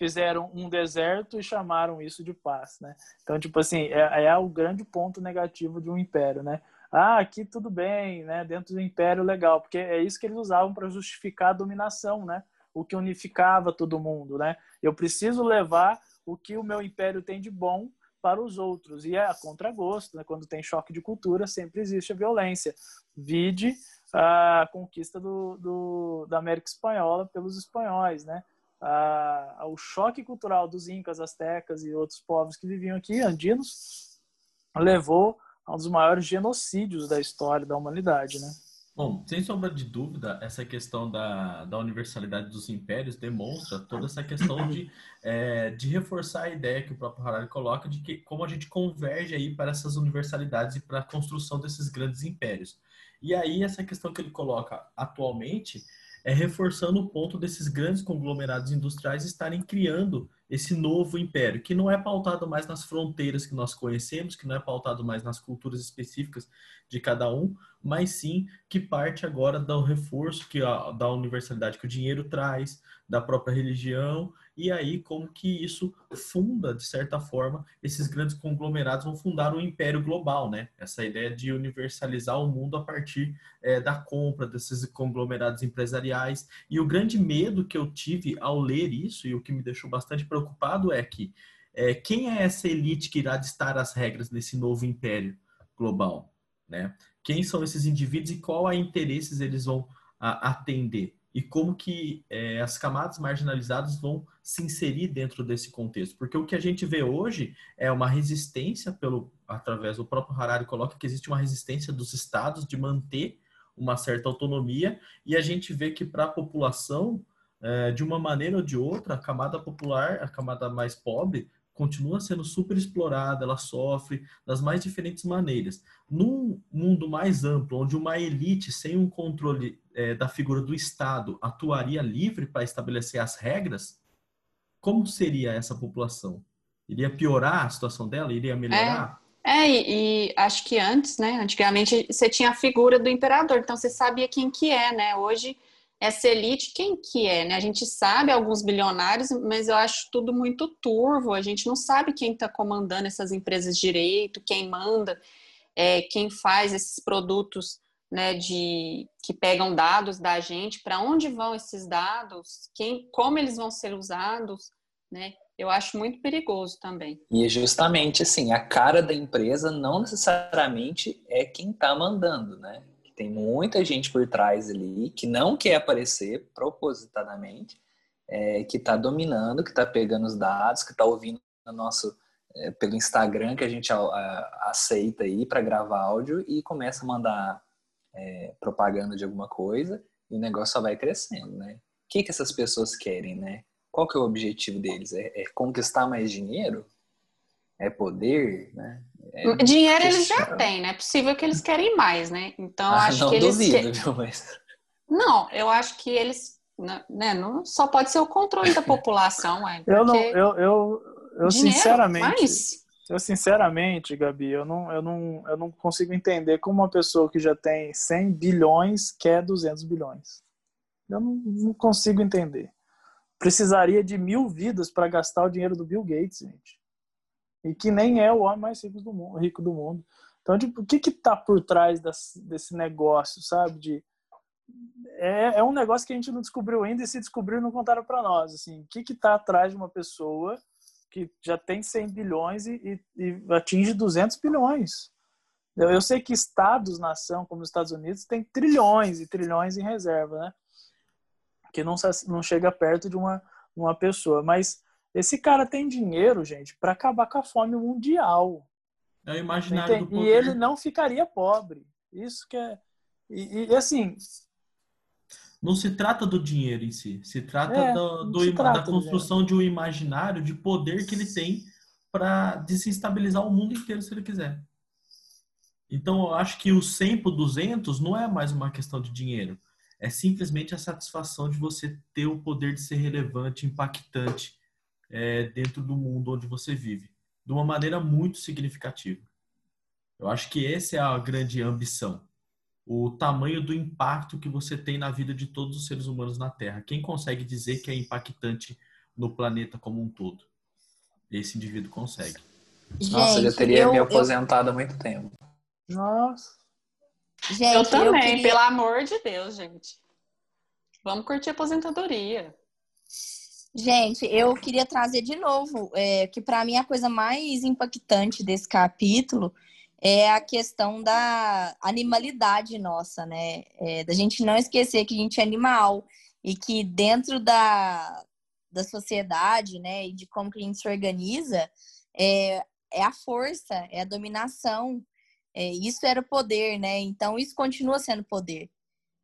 fizeram um deserto e chamaram isso de paz, né? Então, tipo assim, é, é o grande ponto negativo de um império, né? Ah, aqui tudo bem, né? Dentro do império legal, porque é isso que eles usavam para justificar a dominação, né? O que unificava todo mundo, né? Eu preciso levar o que o meu império tem de bom para os outros e é a contragosto, né? Quando tem choque de cultura, sempre existe a violência. Vide a conquista do, do da América Espanhola pelos espanhóis, né? A, o choque cultural dos incas, astecas e outros povos que viviam aqui, andinos, levou um dos maiores genocídios da história da humanidade, né? Bom, sem sombra de dúvida, essa questão da, da universalidade dos impérios demonstra toda essa questão de, é, de reforçar a ideia que o próprio Harari coloca de que como a gente converge aí para essas universalidades e para a construção desses grandes impérios. E aí essa questão que ele coloca atualmente é reforçando o ponto desses grandes conglomerados industriais estarem criando esse novo império, que não é pautado mais nas fronteiras que nós conhecemos, que não é pautado mais nas culturas específicas de cada um, mas sim que parte agora do reforço que a, da universalidade que o dinheiro traz, da própria religião, e aí como que isso funda, de certa forma, esses grandes conglomerados vão fundar um império global, né? Essa ideia de universalizar o mundo a partir é, da compra desses conglomerados empresariais. E o grande medo que eu tive ao ler isso, e o que me deixou bastante preocupado, é que é, quem é essa elite que irá distar as regras desse novo império global? Né? Quem são esses indivíduos e qual a interesses eles vão a, atender? E como que é, as camadas marginalizadas vão se inserir dentro desse contexto? Porque o que a gente vê hoje é uma resistência pelo através do próprio Harari coloca que existe uma resistência dos estados de manter uma certa autonomia e a gente vê que para a população é, de uma maneira ou de outra, a camada popular, a camada mais pobre, continua sendo super explorada, ela sofre das mais diferentes maneiras. Num mundo mais amplo, onde uma elite sem um controle é, da figura do Estado atuaria livre para estabelecer as regras, como seria essa população? Iria piorar a situação dela? Iria melhorar? É, é e, e, acho que antes, né? Antigamente você tinha a figura do imperador, então você sabia quem que é, né? Hoje essa elite, quem que é? Né? A gente sabe alguns bilionários, mas eu acho tudo muito turvo. A gente não sabe quem está comandando essas empresas direito, quem manda, é, quem faz esses produtos né, de que pegam dados da gente, para onde vão esses dados, quem, como eles vão ser usados, né? Eu acho muito perigoso também. E justamente assim, a cara da empresa não necessariamente é quem está mandando, né? tem muita gente por trás ali que não quer aparecer propositadamente, é, que está dominando, que está pegando os dados, que está ouvindo no nosso é, pelo Instagram que a gente a, a, aceita aí para gravar áudio e começa a mandar é, propaganda de alguma coisa e o negócio só vai crescendo, né? O que, que essas pessoas querem, né? qual que é o objetivo deles? É, é conquistar mais dinheiro? É poder, né? É dinheiro eles já têm, né? É possível que eles querem mais, né? Então ah, acho não que eles duvido, viu, mas... Não, eu acho que eles, né, né, não só pode ser o controle da população, é, Eu não, eu, eu, eu sinceramente, mas... eu sinceramente, Gabi, eu não, eu não, eu não consigo entender como uma pessoa que já tem 100 bilhões quer 200 bilhões. Eu não, não consigo entender. Precisaria de mil vidas para gastar o dinheiro do Bill Gates, gente. E que nem é o homem mais rico do mundo. Rico do mundo. Então, tipo, o que que tá por trás desse, desse negócio, sabe? De, é, é um negócio que a gente não descobriu ainda e se descobriu não contaram para nós. Assim, o que que tá atrás de uma pessoa que já tem 100 bilhões e, e, e atinge 200 bilhões? Eu, sei que estados, nação, como os Estados Unidos, tem trilhões e trilhões em reserva, né? que não, não chega perto de uma, uma pessoa. Mas esse cara tem dinheiro, gente, para acabar com a fome mundial. É imaginário E ele não ficaria pobre. Isso que é. E, e, assim. Não se trata do dinheiro em si, se trata, é, do, do se trata da construção de um imaginário de poder que ele tem para desestabilizar o mundo inteiro se ele quiser. Então, eu acho que o 100 por 200 não é mais uma questão de dinheiro é simplesmente a satisfação de você ter o poder de ser relevante, impactante é, dentro do mundo onde você vive, de uma maneira muito significativa. Eu acho que essa é a grande ambição, o tamanho do impacto que você tem na vida de todos os seres humanos na Terra. Quem consegue dizer que é impactante no planeta como um todo? Esse indivíduo consegue. Gente, Nossa, eu já teria eu, me aposentado eu... há muito tempo. Nossa. Gente, eu também, eu queria... pelo amor de Deus, gente. Vamos curtir a aposentadoria. Gente, eu queria trazer de novo é, que para mim a coisa mais impactante desse capítulo é a questão da animalidade nossa, né? É, da gente não esquecer que a gente é animal e que dentro da, da sociedade, né, e de como que a gente se organiza, é, é a força, é a dominação, é, isso era o poder, né? Então, isso continua sendo poder.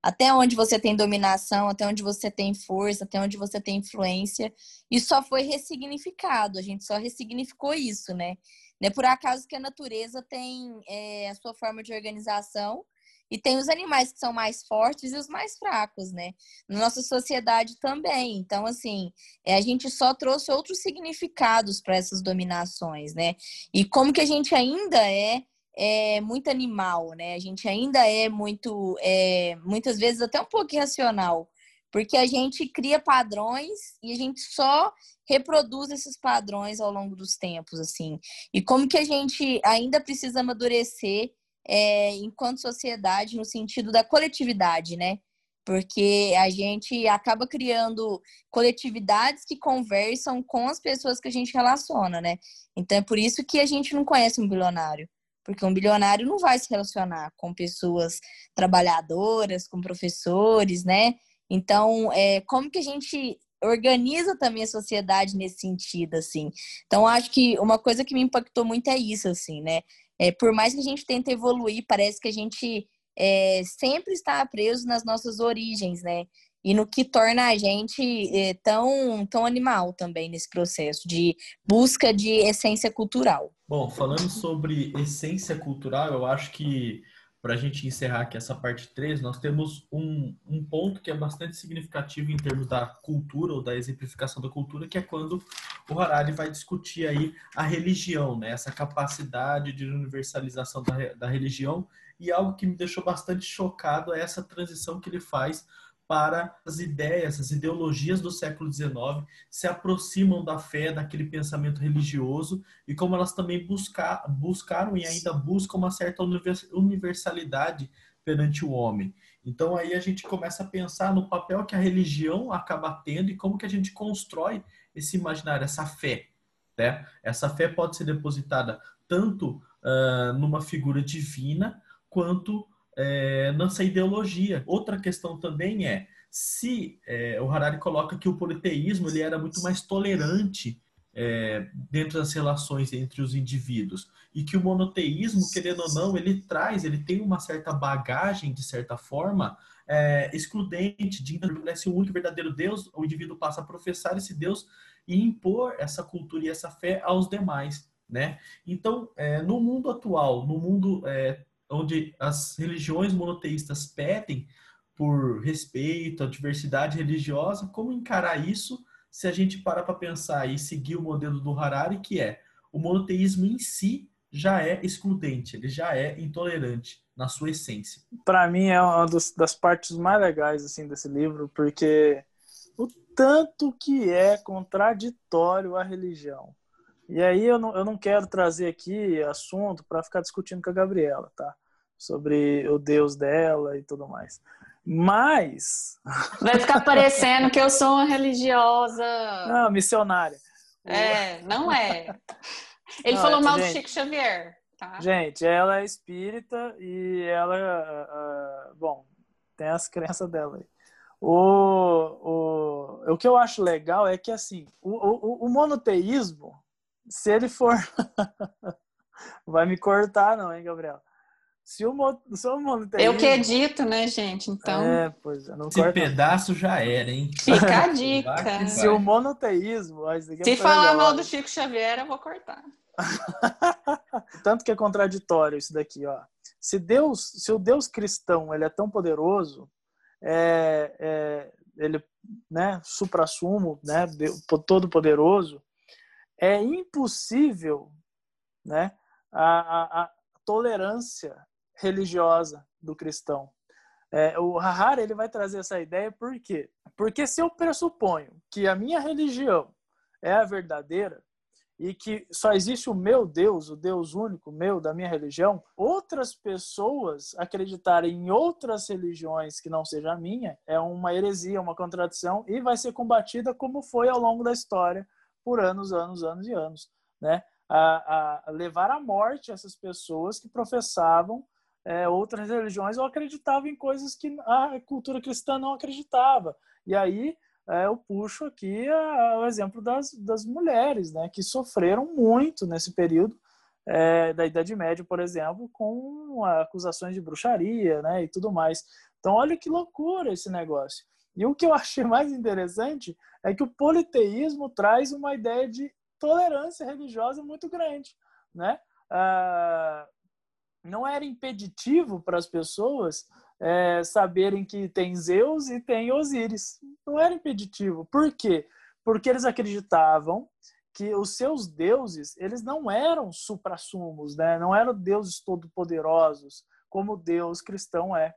Até onde você tem dominação, até onde você tem força, até onde você tem influência, isso só foi ressignificado, a gente só ressignificou isso, né? Não é por acaso que a natureza tem é, a sua forma de organização e tem os animais que são mais fortes e os mais fracos, né? Na nossa sociedade também. Então, assim, é, a gente só trouxe outros significados para essas dominações, né? E como que a gente ainda é é muito animal, né? A gente ainda é muito, é, muitas vezes até um pouco irracional, porque a gente cria padrões e a gente só reproduz esses padrões ao longo dos tempos, assim. E como que a gente ainda precisa amadurecer é, enquanto sociedade no sentido da coletividade, né? Porque a gente acaba criando coletividades que conversam com as pessoas que a gente relaciona, né? Então é por isso que a gente não conhece um bilionário porque um bilionário não vai se relacionar com pessoas trabalhadoras, com professores, né? Então, é, como que a gente organiza também a sociedade nesse sentido, assim? Então, acho que uma coisa que me impactou muito é isso, assim, né? É, por mais que a gente tente evoluir, parece que a gente é, sempre está preso nas nossas origens, né? e no que torna a gente é, tão, tão animal também nesse processo de busca de essência cultural. Bom, falando sobre essência cultural, eu acho que para a gente encerrar aqui essa parte 3, nós temos um, um ponto que é bastante significativo em termos da cultura ou da exemplificação da cultura, que é quando o Harari vai discutir aí a religião, né? essa capacidade de universalização da, da religião, e algo que me deixou bastante chocado é essa transição que ele faz para as ideias, as ideologias do século XIX se aproximam da fé, daquele pensamento religioso e como elas também buscar, buscaram e ainda buscam uma certa universalidade perante o homem. Então aí a gente começa a pensar no papel que a religião acaba tendo e como que a gente constrói esse imaginário, essa fé. Né? Essa fé pode ser depositada tanto uh, numa figura divina quanto é, nessa ideologia. Outra questão também é se é, o Harari coloca que o politeísmo ele era muito mais tolerante é, dentro das relações entre os indivíduos. E que o monoteísmo, querendo ou não, ele traz, ele tem uma certa bagagem, de certa forma, é, excludente, de estabelece o único verdadeiro Deus, o indivíduo passa a professar esse Deus e impor essa cultura e essa fé aos demais. Né? Então, é, no mundo atual, no mundo é, onde as religiões monoteístas pedem por respeito à diversidade religiosa, como encarar isso se a gente parar para pensar e seguir o modelo do Harari, que é o monoteísmo em si já é excludente, ele já é intolerante na sua essência. Para mim é uma dos, das partes mais legais assim desse livro, porque o tanto que é contraditório a religião. E aí eu não, eu não quero trazer aqui assunto para ficar discutindo com a Gabriela, tá? Sobre o Deus dela e tudo mais. Mas. Vai ficar parecendo que eu sou uma religiosa. Não, missionária. É, não é. Ele não, falou mal gente, do Chico Xavier. Tá? Gente, ela é espírita e ela. Uh, bom, tem as crenças dela aí. O, o, o que eu acho legal é que, assim, o, o, o monoteísmo, se ele for. Vai me cortar, não, hein, Gabriel? Se o, se o monoteísmo... Eu que edito, né, gente? Então. É, pois é, não Esse pedaço já era, hein? Fica a dica. Se o monoteísmo. É Se falar mal do Chico Xavier, eu vou cortar. Tanto que é contraditório isso daqui, ó. Se Deus, se o Deus cristão ele é tão poderoso, é, é, ele, né, supra-sumo, né, todo poderoso, é impossível, né, a, a, a tolerância religiosa do cristão. É, o Harari ele vai trazer essa ideia por quê? Porque se eu pressuponho que a minha religião é a verdadeira e que só existe o meu Deus, o Deus único meu da minha religião, outras pessoas acreditarem em outras religiões que não seja a minha é uma heresia, uma contradição e vai ser combatida como foi ao longo da história por anos, anos, anos e anos, né? A, a levar à morte essas pessoas que professavam é, outras religiões ou acreditavam em coisas que a cultura cristã não acreditava. E aí é, eu puxo aqui a, o exemplo das, das mulheres, né, que sofreram muito nesse período é, da Idade Média, por exemplo, com acusações de bruxaria né, e tudo mais. Então, olha que loucura esse negócio. E o que eu achei mais interessante é que o politeísmo traz uma ideia de tolerância religiosa muito grande, né? Ah, não era impeditivo para as pessoas é, saberem que tem Zeus e tem Osíris. Não era impeditivo. Por quê? Porque eles acreditavam que os seus deuses eles não eram suprassumos, né? não eram deuses todo-poderosos, como Deus cristão é.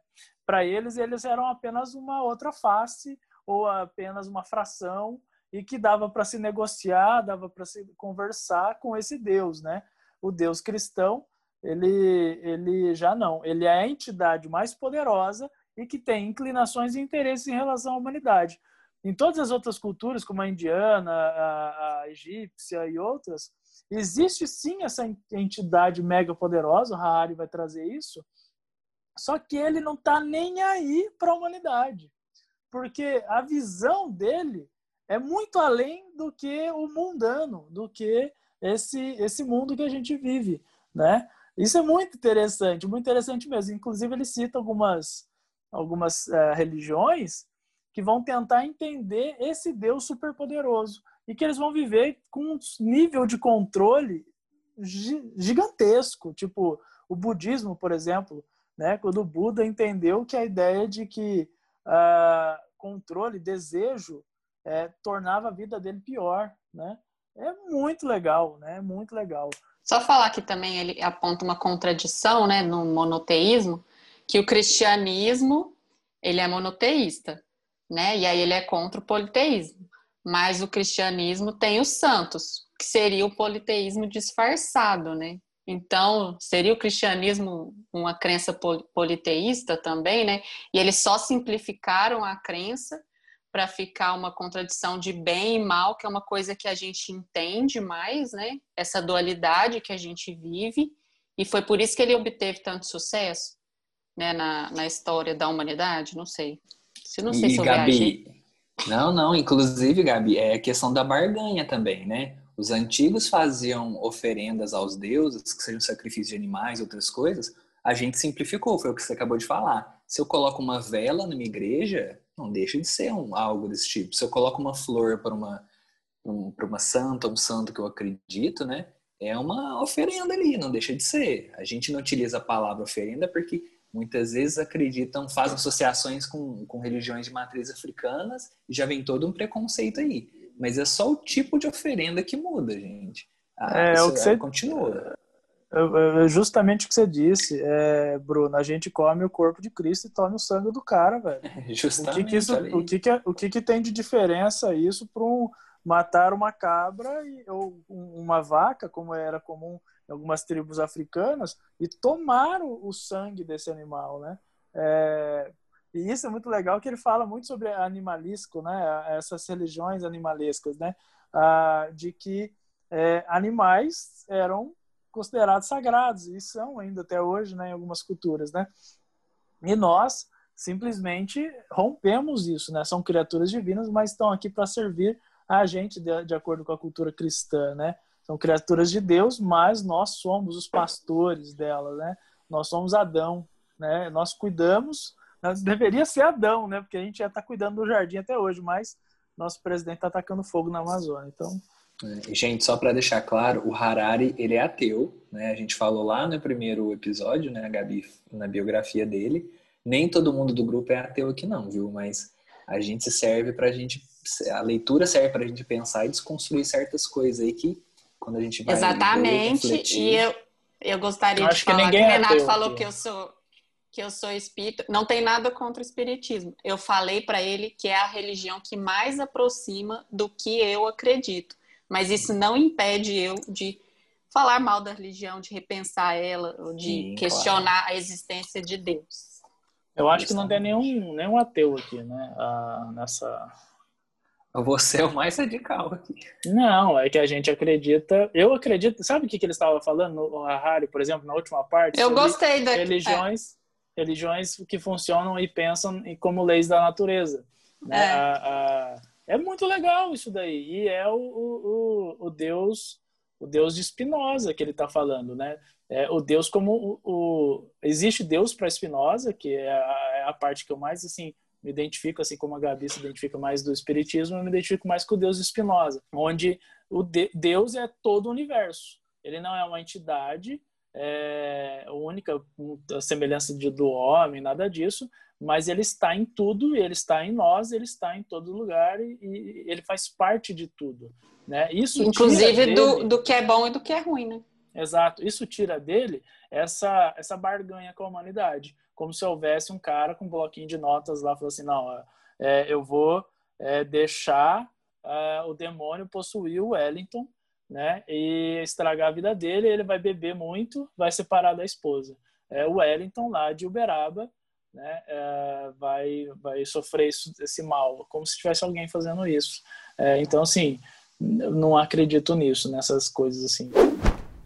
Para eles, eles eram apenas uma outra face ou apenas uma fração e que dava para se negociar, dava para se conversar com esse Deus, né? O Deus cristão ele, ele já não. Ele é a entidade mais poderosa e que tem inclinações e interesses em relação à humanidade. Em todas as outras culturas, como a indiana, a, a egípcia e outras, existe sim essa entidade mega poderosa, o Harari vai trazer isso, só que ele não está nem aí para a humanidade, porque a visão dele é muito além do que o mundano, do que esse, esse mundo que a gente vive, né? Isso é muito interessante, muito interessante mesmo. Inclusive, ele cita algumas, algumas uh, religiões que vão tentar entender esse Deus superpoderoso e que eles vão viver com um nível de controle gigantesco. Tipo, o budismo, por exemplo, né? quando o Buda entendeu que a ideia de que uh, controle, desejo, é, tornava a vida dele pior. Né? É muito legal, né? É muito legal. Só falar que também ele aponta uma contradição, né, no monoteísmo, que o cristianismo, ele é monoteísta, né? E aí ele é contra o politeísmo. Mas o cristianismo tem os santos, que seria o politeísmo disfarçado, né? Então, seria o cristianismo uma crença politeísta também, né? E eles só simplificaram a crença para ficar uma contradição de bem e mal, que é uma coisa que a gente entende mais, né? Essa dualidade que a gente vive. E foi por isso que ele obteve tanto sucesso, né? Na, na história da humanidade, não sei. Se não sei e, se eu Gabi, Não, não. Inclusive, Gabi, é a questão da barganha também, né? Os antigos faziam oferendas aos deuses, que sejam sacrifícios de animais, outras coisas, a gente simplificou, foi o que você acabou de falar. Se eu coloco uma vela numa igreja, não deixa de ser um, algo desse tipo. Se eu coloco uma flor para uma, um, para uma santa, um santo que eu acredito, né? É uma oferenda ali, não deixa de ser. A gente não utiliza a palavra oferenda porque muitas vezes acreditam, fazem associações com, com religiões de matriz africanas e já vem todo um preconceito aí mas é só o tipo de oferenda que muda, gente. Ah, é, o que você continua. É, é justamente o que você disse, é, Bruno. A gente come o corpo de Cristo e toma o sangue do cara, velho. justamente. O que, que isso, o que, que, o que, que tem de diferença isso para um matar uma cabra e, ou uma vaca, como era comum em algumas tribos africanas, e tomar o, o sangue desse animal, né? É, e isso é muito legal que ele fala muito sobre animalístico, né? Essas religiões animalescas, né? Ah, de que é, animais eram considerados sagrados e são ainda até hoje, né? Em algumas culturas, né? E nós simplesmente rompemos isso, né? São criaturas divinas, mas estão aqui para servir a gente de, de acordo com a cultura cristã, né? São criaturas de Deus, mas nós somos os pastores delas, né? Nós somos Adão, né? Nós cuidamos deveria ser Adão, né? Porque a gente já está cuidando do jardim até hoje, mas nosso presidente está atacando fogo na Amazônia. Então. É, gente, só para deixar claro, o Harari ele é ateu, né? A gente falou lá no primeiro episódio, né, Gabi, na biografia dele. Nem todo mundo do grupo é ateu aqui não, viu? Mas a gente serve para a gente, a leitura serve para a gente pensar e desconstruir certas coisas aí que quando a gente vai exatamente. Ler, e eu eu gostaria eu de falar que, que o é Renato falou aqui. que eu sou que eu sou espírita, não tem nada contra o espiritismo. Eu falei para ele que é a religião que mais aproxima do que eu acredito, mas isso não impede eu de falar mal da religião, de repensar ela, de Sim, questionar claro. a existência de Deus. Eu acho que não tem nenhum, nenhum ateu aqui, né? Ah, nessa. Você é o mais radical aqui. Não, é que a gente acredita. Eu acredito. Sabe o que, que ele estava falando no Harari, por exemplo, na última parte? Eu gostei da religiões. É religiões que funcionam e pensam como leis da natureza. Né? É. A, a, é muito legal isso daí. E é o, o, o Deus o Deus de Spinoza que ele está falando, né? É, o Deus como o, o existe Deus para Spinoza, que é a, é a, parte que eu mais assim me identifico, assim como a Gabi se identifica mais do espiritismo, eu me identifico mais com o Deus de Spinoza, onde o de, Deus é todo o universo. Ele não é uma entidade, é, única a semelhança de, do homem, nada disso, mas ele está em tudo, ele está em nós, ele está em todo lugar e, e ele faz parte de tudo. Né? Isso Inclusive do, do que é bom e do que é ruim, né? Exato. Isso tira dele essa, essa barganha com a humanidade. Como se houvesse um cara com um bloquinho de notas lá, falando assim, não, é, eu vou é, deixar é, o demônio possuir o Wellington né? E estragar a vida dele, ele vai beber muito, vai separar da esposa. É, o Wellington lá de Uberaba, né? É, vai vai sofrer isso, esse mal, como se tivesse alguém fazendo isso. É, então, assim, não acredito nisso, nessas coisas assim.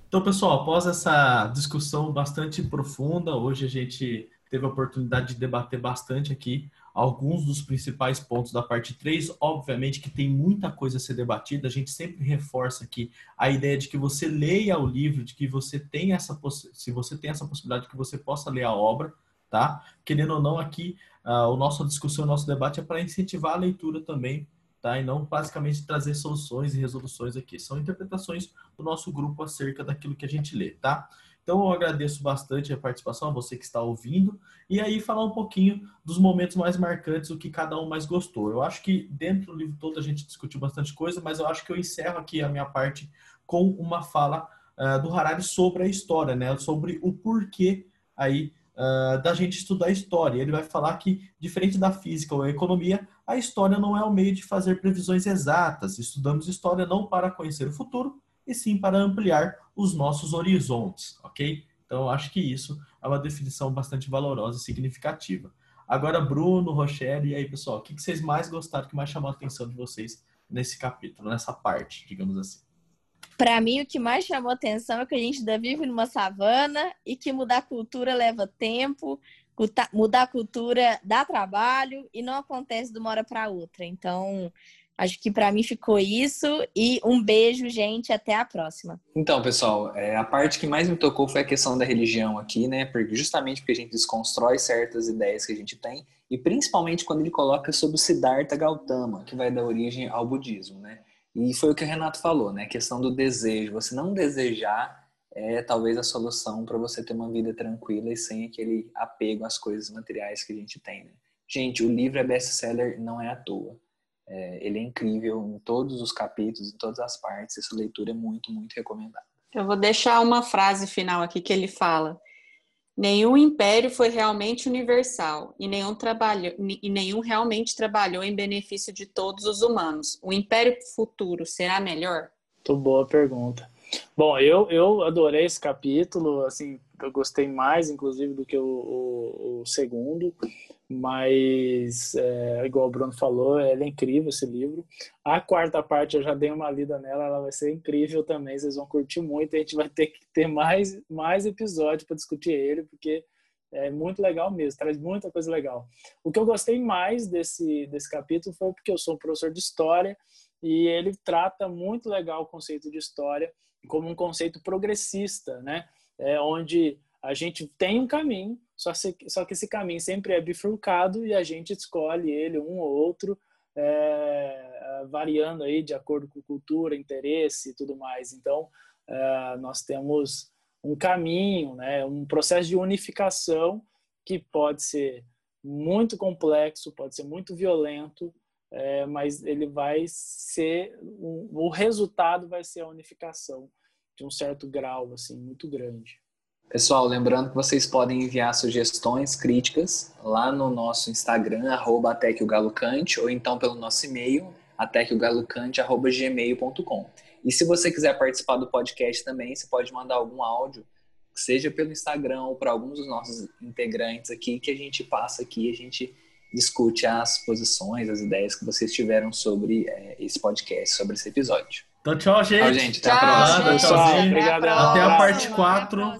Então, pessoal, após essa discussão bastante profunda, hoje a gente teve a oportunidade de debater bastante aqui alguns dos principais pontos da parte 3. Obviamente que tem muita coisa a ser debatida, a gente sempre reforça aqui a ideia de que você leia o livro, de que você tem essa se você tem essa possibilidade que você possa ler a obra, tá? Querendo ou não, aqui uh, o nosso discussão, o nosso debate é para incentivar a leitura também, tá? E não basicamente trazer soluções e resoluções aqui. São interpretações do nosso grupo acerca daquilo que a gente lê, tá? Então eu agradeço bastante a participação, a você que está ouvindo, e aí falar um pouquinho dos momentos mais marcantes, o que cada um mais gostou. Eu acho que dentro do livro todo a gente discutiu bastante coisa, mas eu acho que eu encerro aqui a minha parte com uma fala uh, do Harari sobre a história, né? Sobre o porquê aí uh, da gente estudar história. Ele vai falar que, diferente da física ou a economia, a história não é o meio de fazer previsões exatas. Estudamos história não para conhecer o futuro, e sim para ampliar os nossos horizontes, ok? Então, acho que isso é uma definição bastante valorosa e significativa. Agora, Bruno, Rochelle, e aí, pessoal, o que vocês mais gostaram, que mais chamou a atenção de vocês nesse capítulo, nessa parte, digamos assim? Para mim, o que mais chamou a atenção é que a gente ainda vive numa savana e que mudar a cultura leva tempo, mudar a cultura dá trabalho e não acontece de uma hora para outra. Então, Acho que para mim ficou isso. E um beijo, gente. Até a próxima. Então, pessoal, é, a parte que mais me tocou foi a questão da religião aqui, né? Porque justamente porque a gente desconstrói certas ideias que a gente tem, e principalmente quando ele coloca sobre Siddhartha Gautama, que vai dar origem ao budismo, né? E foi o que o Renato falou, né? A questão do desejo. Você não desejar é talvez a solução para você ter uma vida tranquila e sem aquele apego às coisas materiais que a gente tem, né? Gente, o livro é best-seller não é à toa. É, ele é incrível em todos os capítulos, em todas as partes. Essa leitura é muito, muito recomendada. Eu vou deixar uma frase final aqui que ele fala: Nenhum império foi realmente universal e nenhum, trabalho, e nenhum realmente trabalhou em benefício de todos os humanos. O império futuro será melhor? Muito boa pergunta. Bom, eu, eu adorei esse capítulo, assim, eu gostei mais, inclusive, do que o, o, o segundo mas é, igual o Bruno falou, é incrível esse livro. A quarta parte eu já dei uma lida nela, ela vai ser incrível também, vocês vão curtir muito. A gente vai ter que ter mais mais episódios para discutir ele, porque é muito legal mesmo, traz muita coisa legal. O que eu gostei mais desse desse capítulo foi porque eu sou um professor de história e ele trata muito legal o conceito de história como um conceito progressista, né? É onde a gente tem um caminho, só, se, só que esse caminho sempre é bifurcado e a gente escolhe ele, um ou outro, é, variando aí de acordo com cultura, interesse e tudo mais. Então, é, nós temos um caminho, né, um processo de unificação que pode ser muito complexo, pode ser muito violento, é, mas ele vai ser um, o resultado vai ser a unificação de um certo grau assim muito grande. Pessoal, lembrando que vocês podem enviar sugestões, críticas lá no nosso Instagram, arroba até que o galo cante, ou então pelo nosso e-mail, até que o galo cante, arroba gmail.com. E se você quiser participar do podcast também, você pode mandar algum áudio, seja pelo Instagram ou para alguns dos nossos integrantes aqui, que a gente passa aqui, a gente discute as posições, as ideias que vocês tiveram sobre é, esse podcast, sobre esse episódio. Então, tchau, gente. Tchau, gente. Até tchau, a próxima. Gente. Obrigado. Até a parte 4.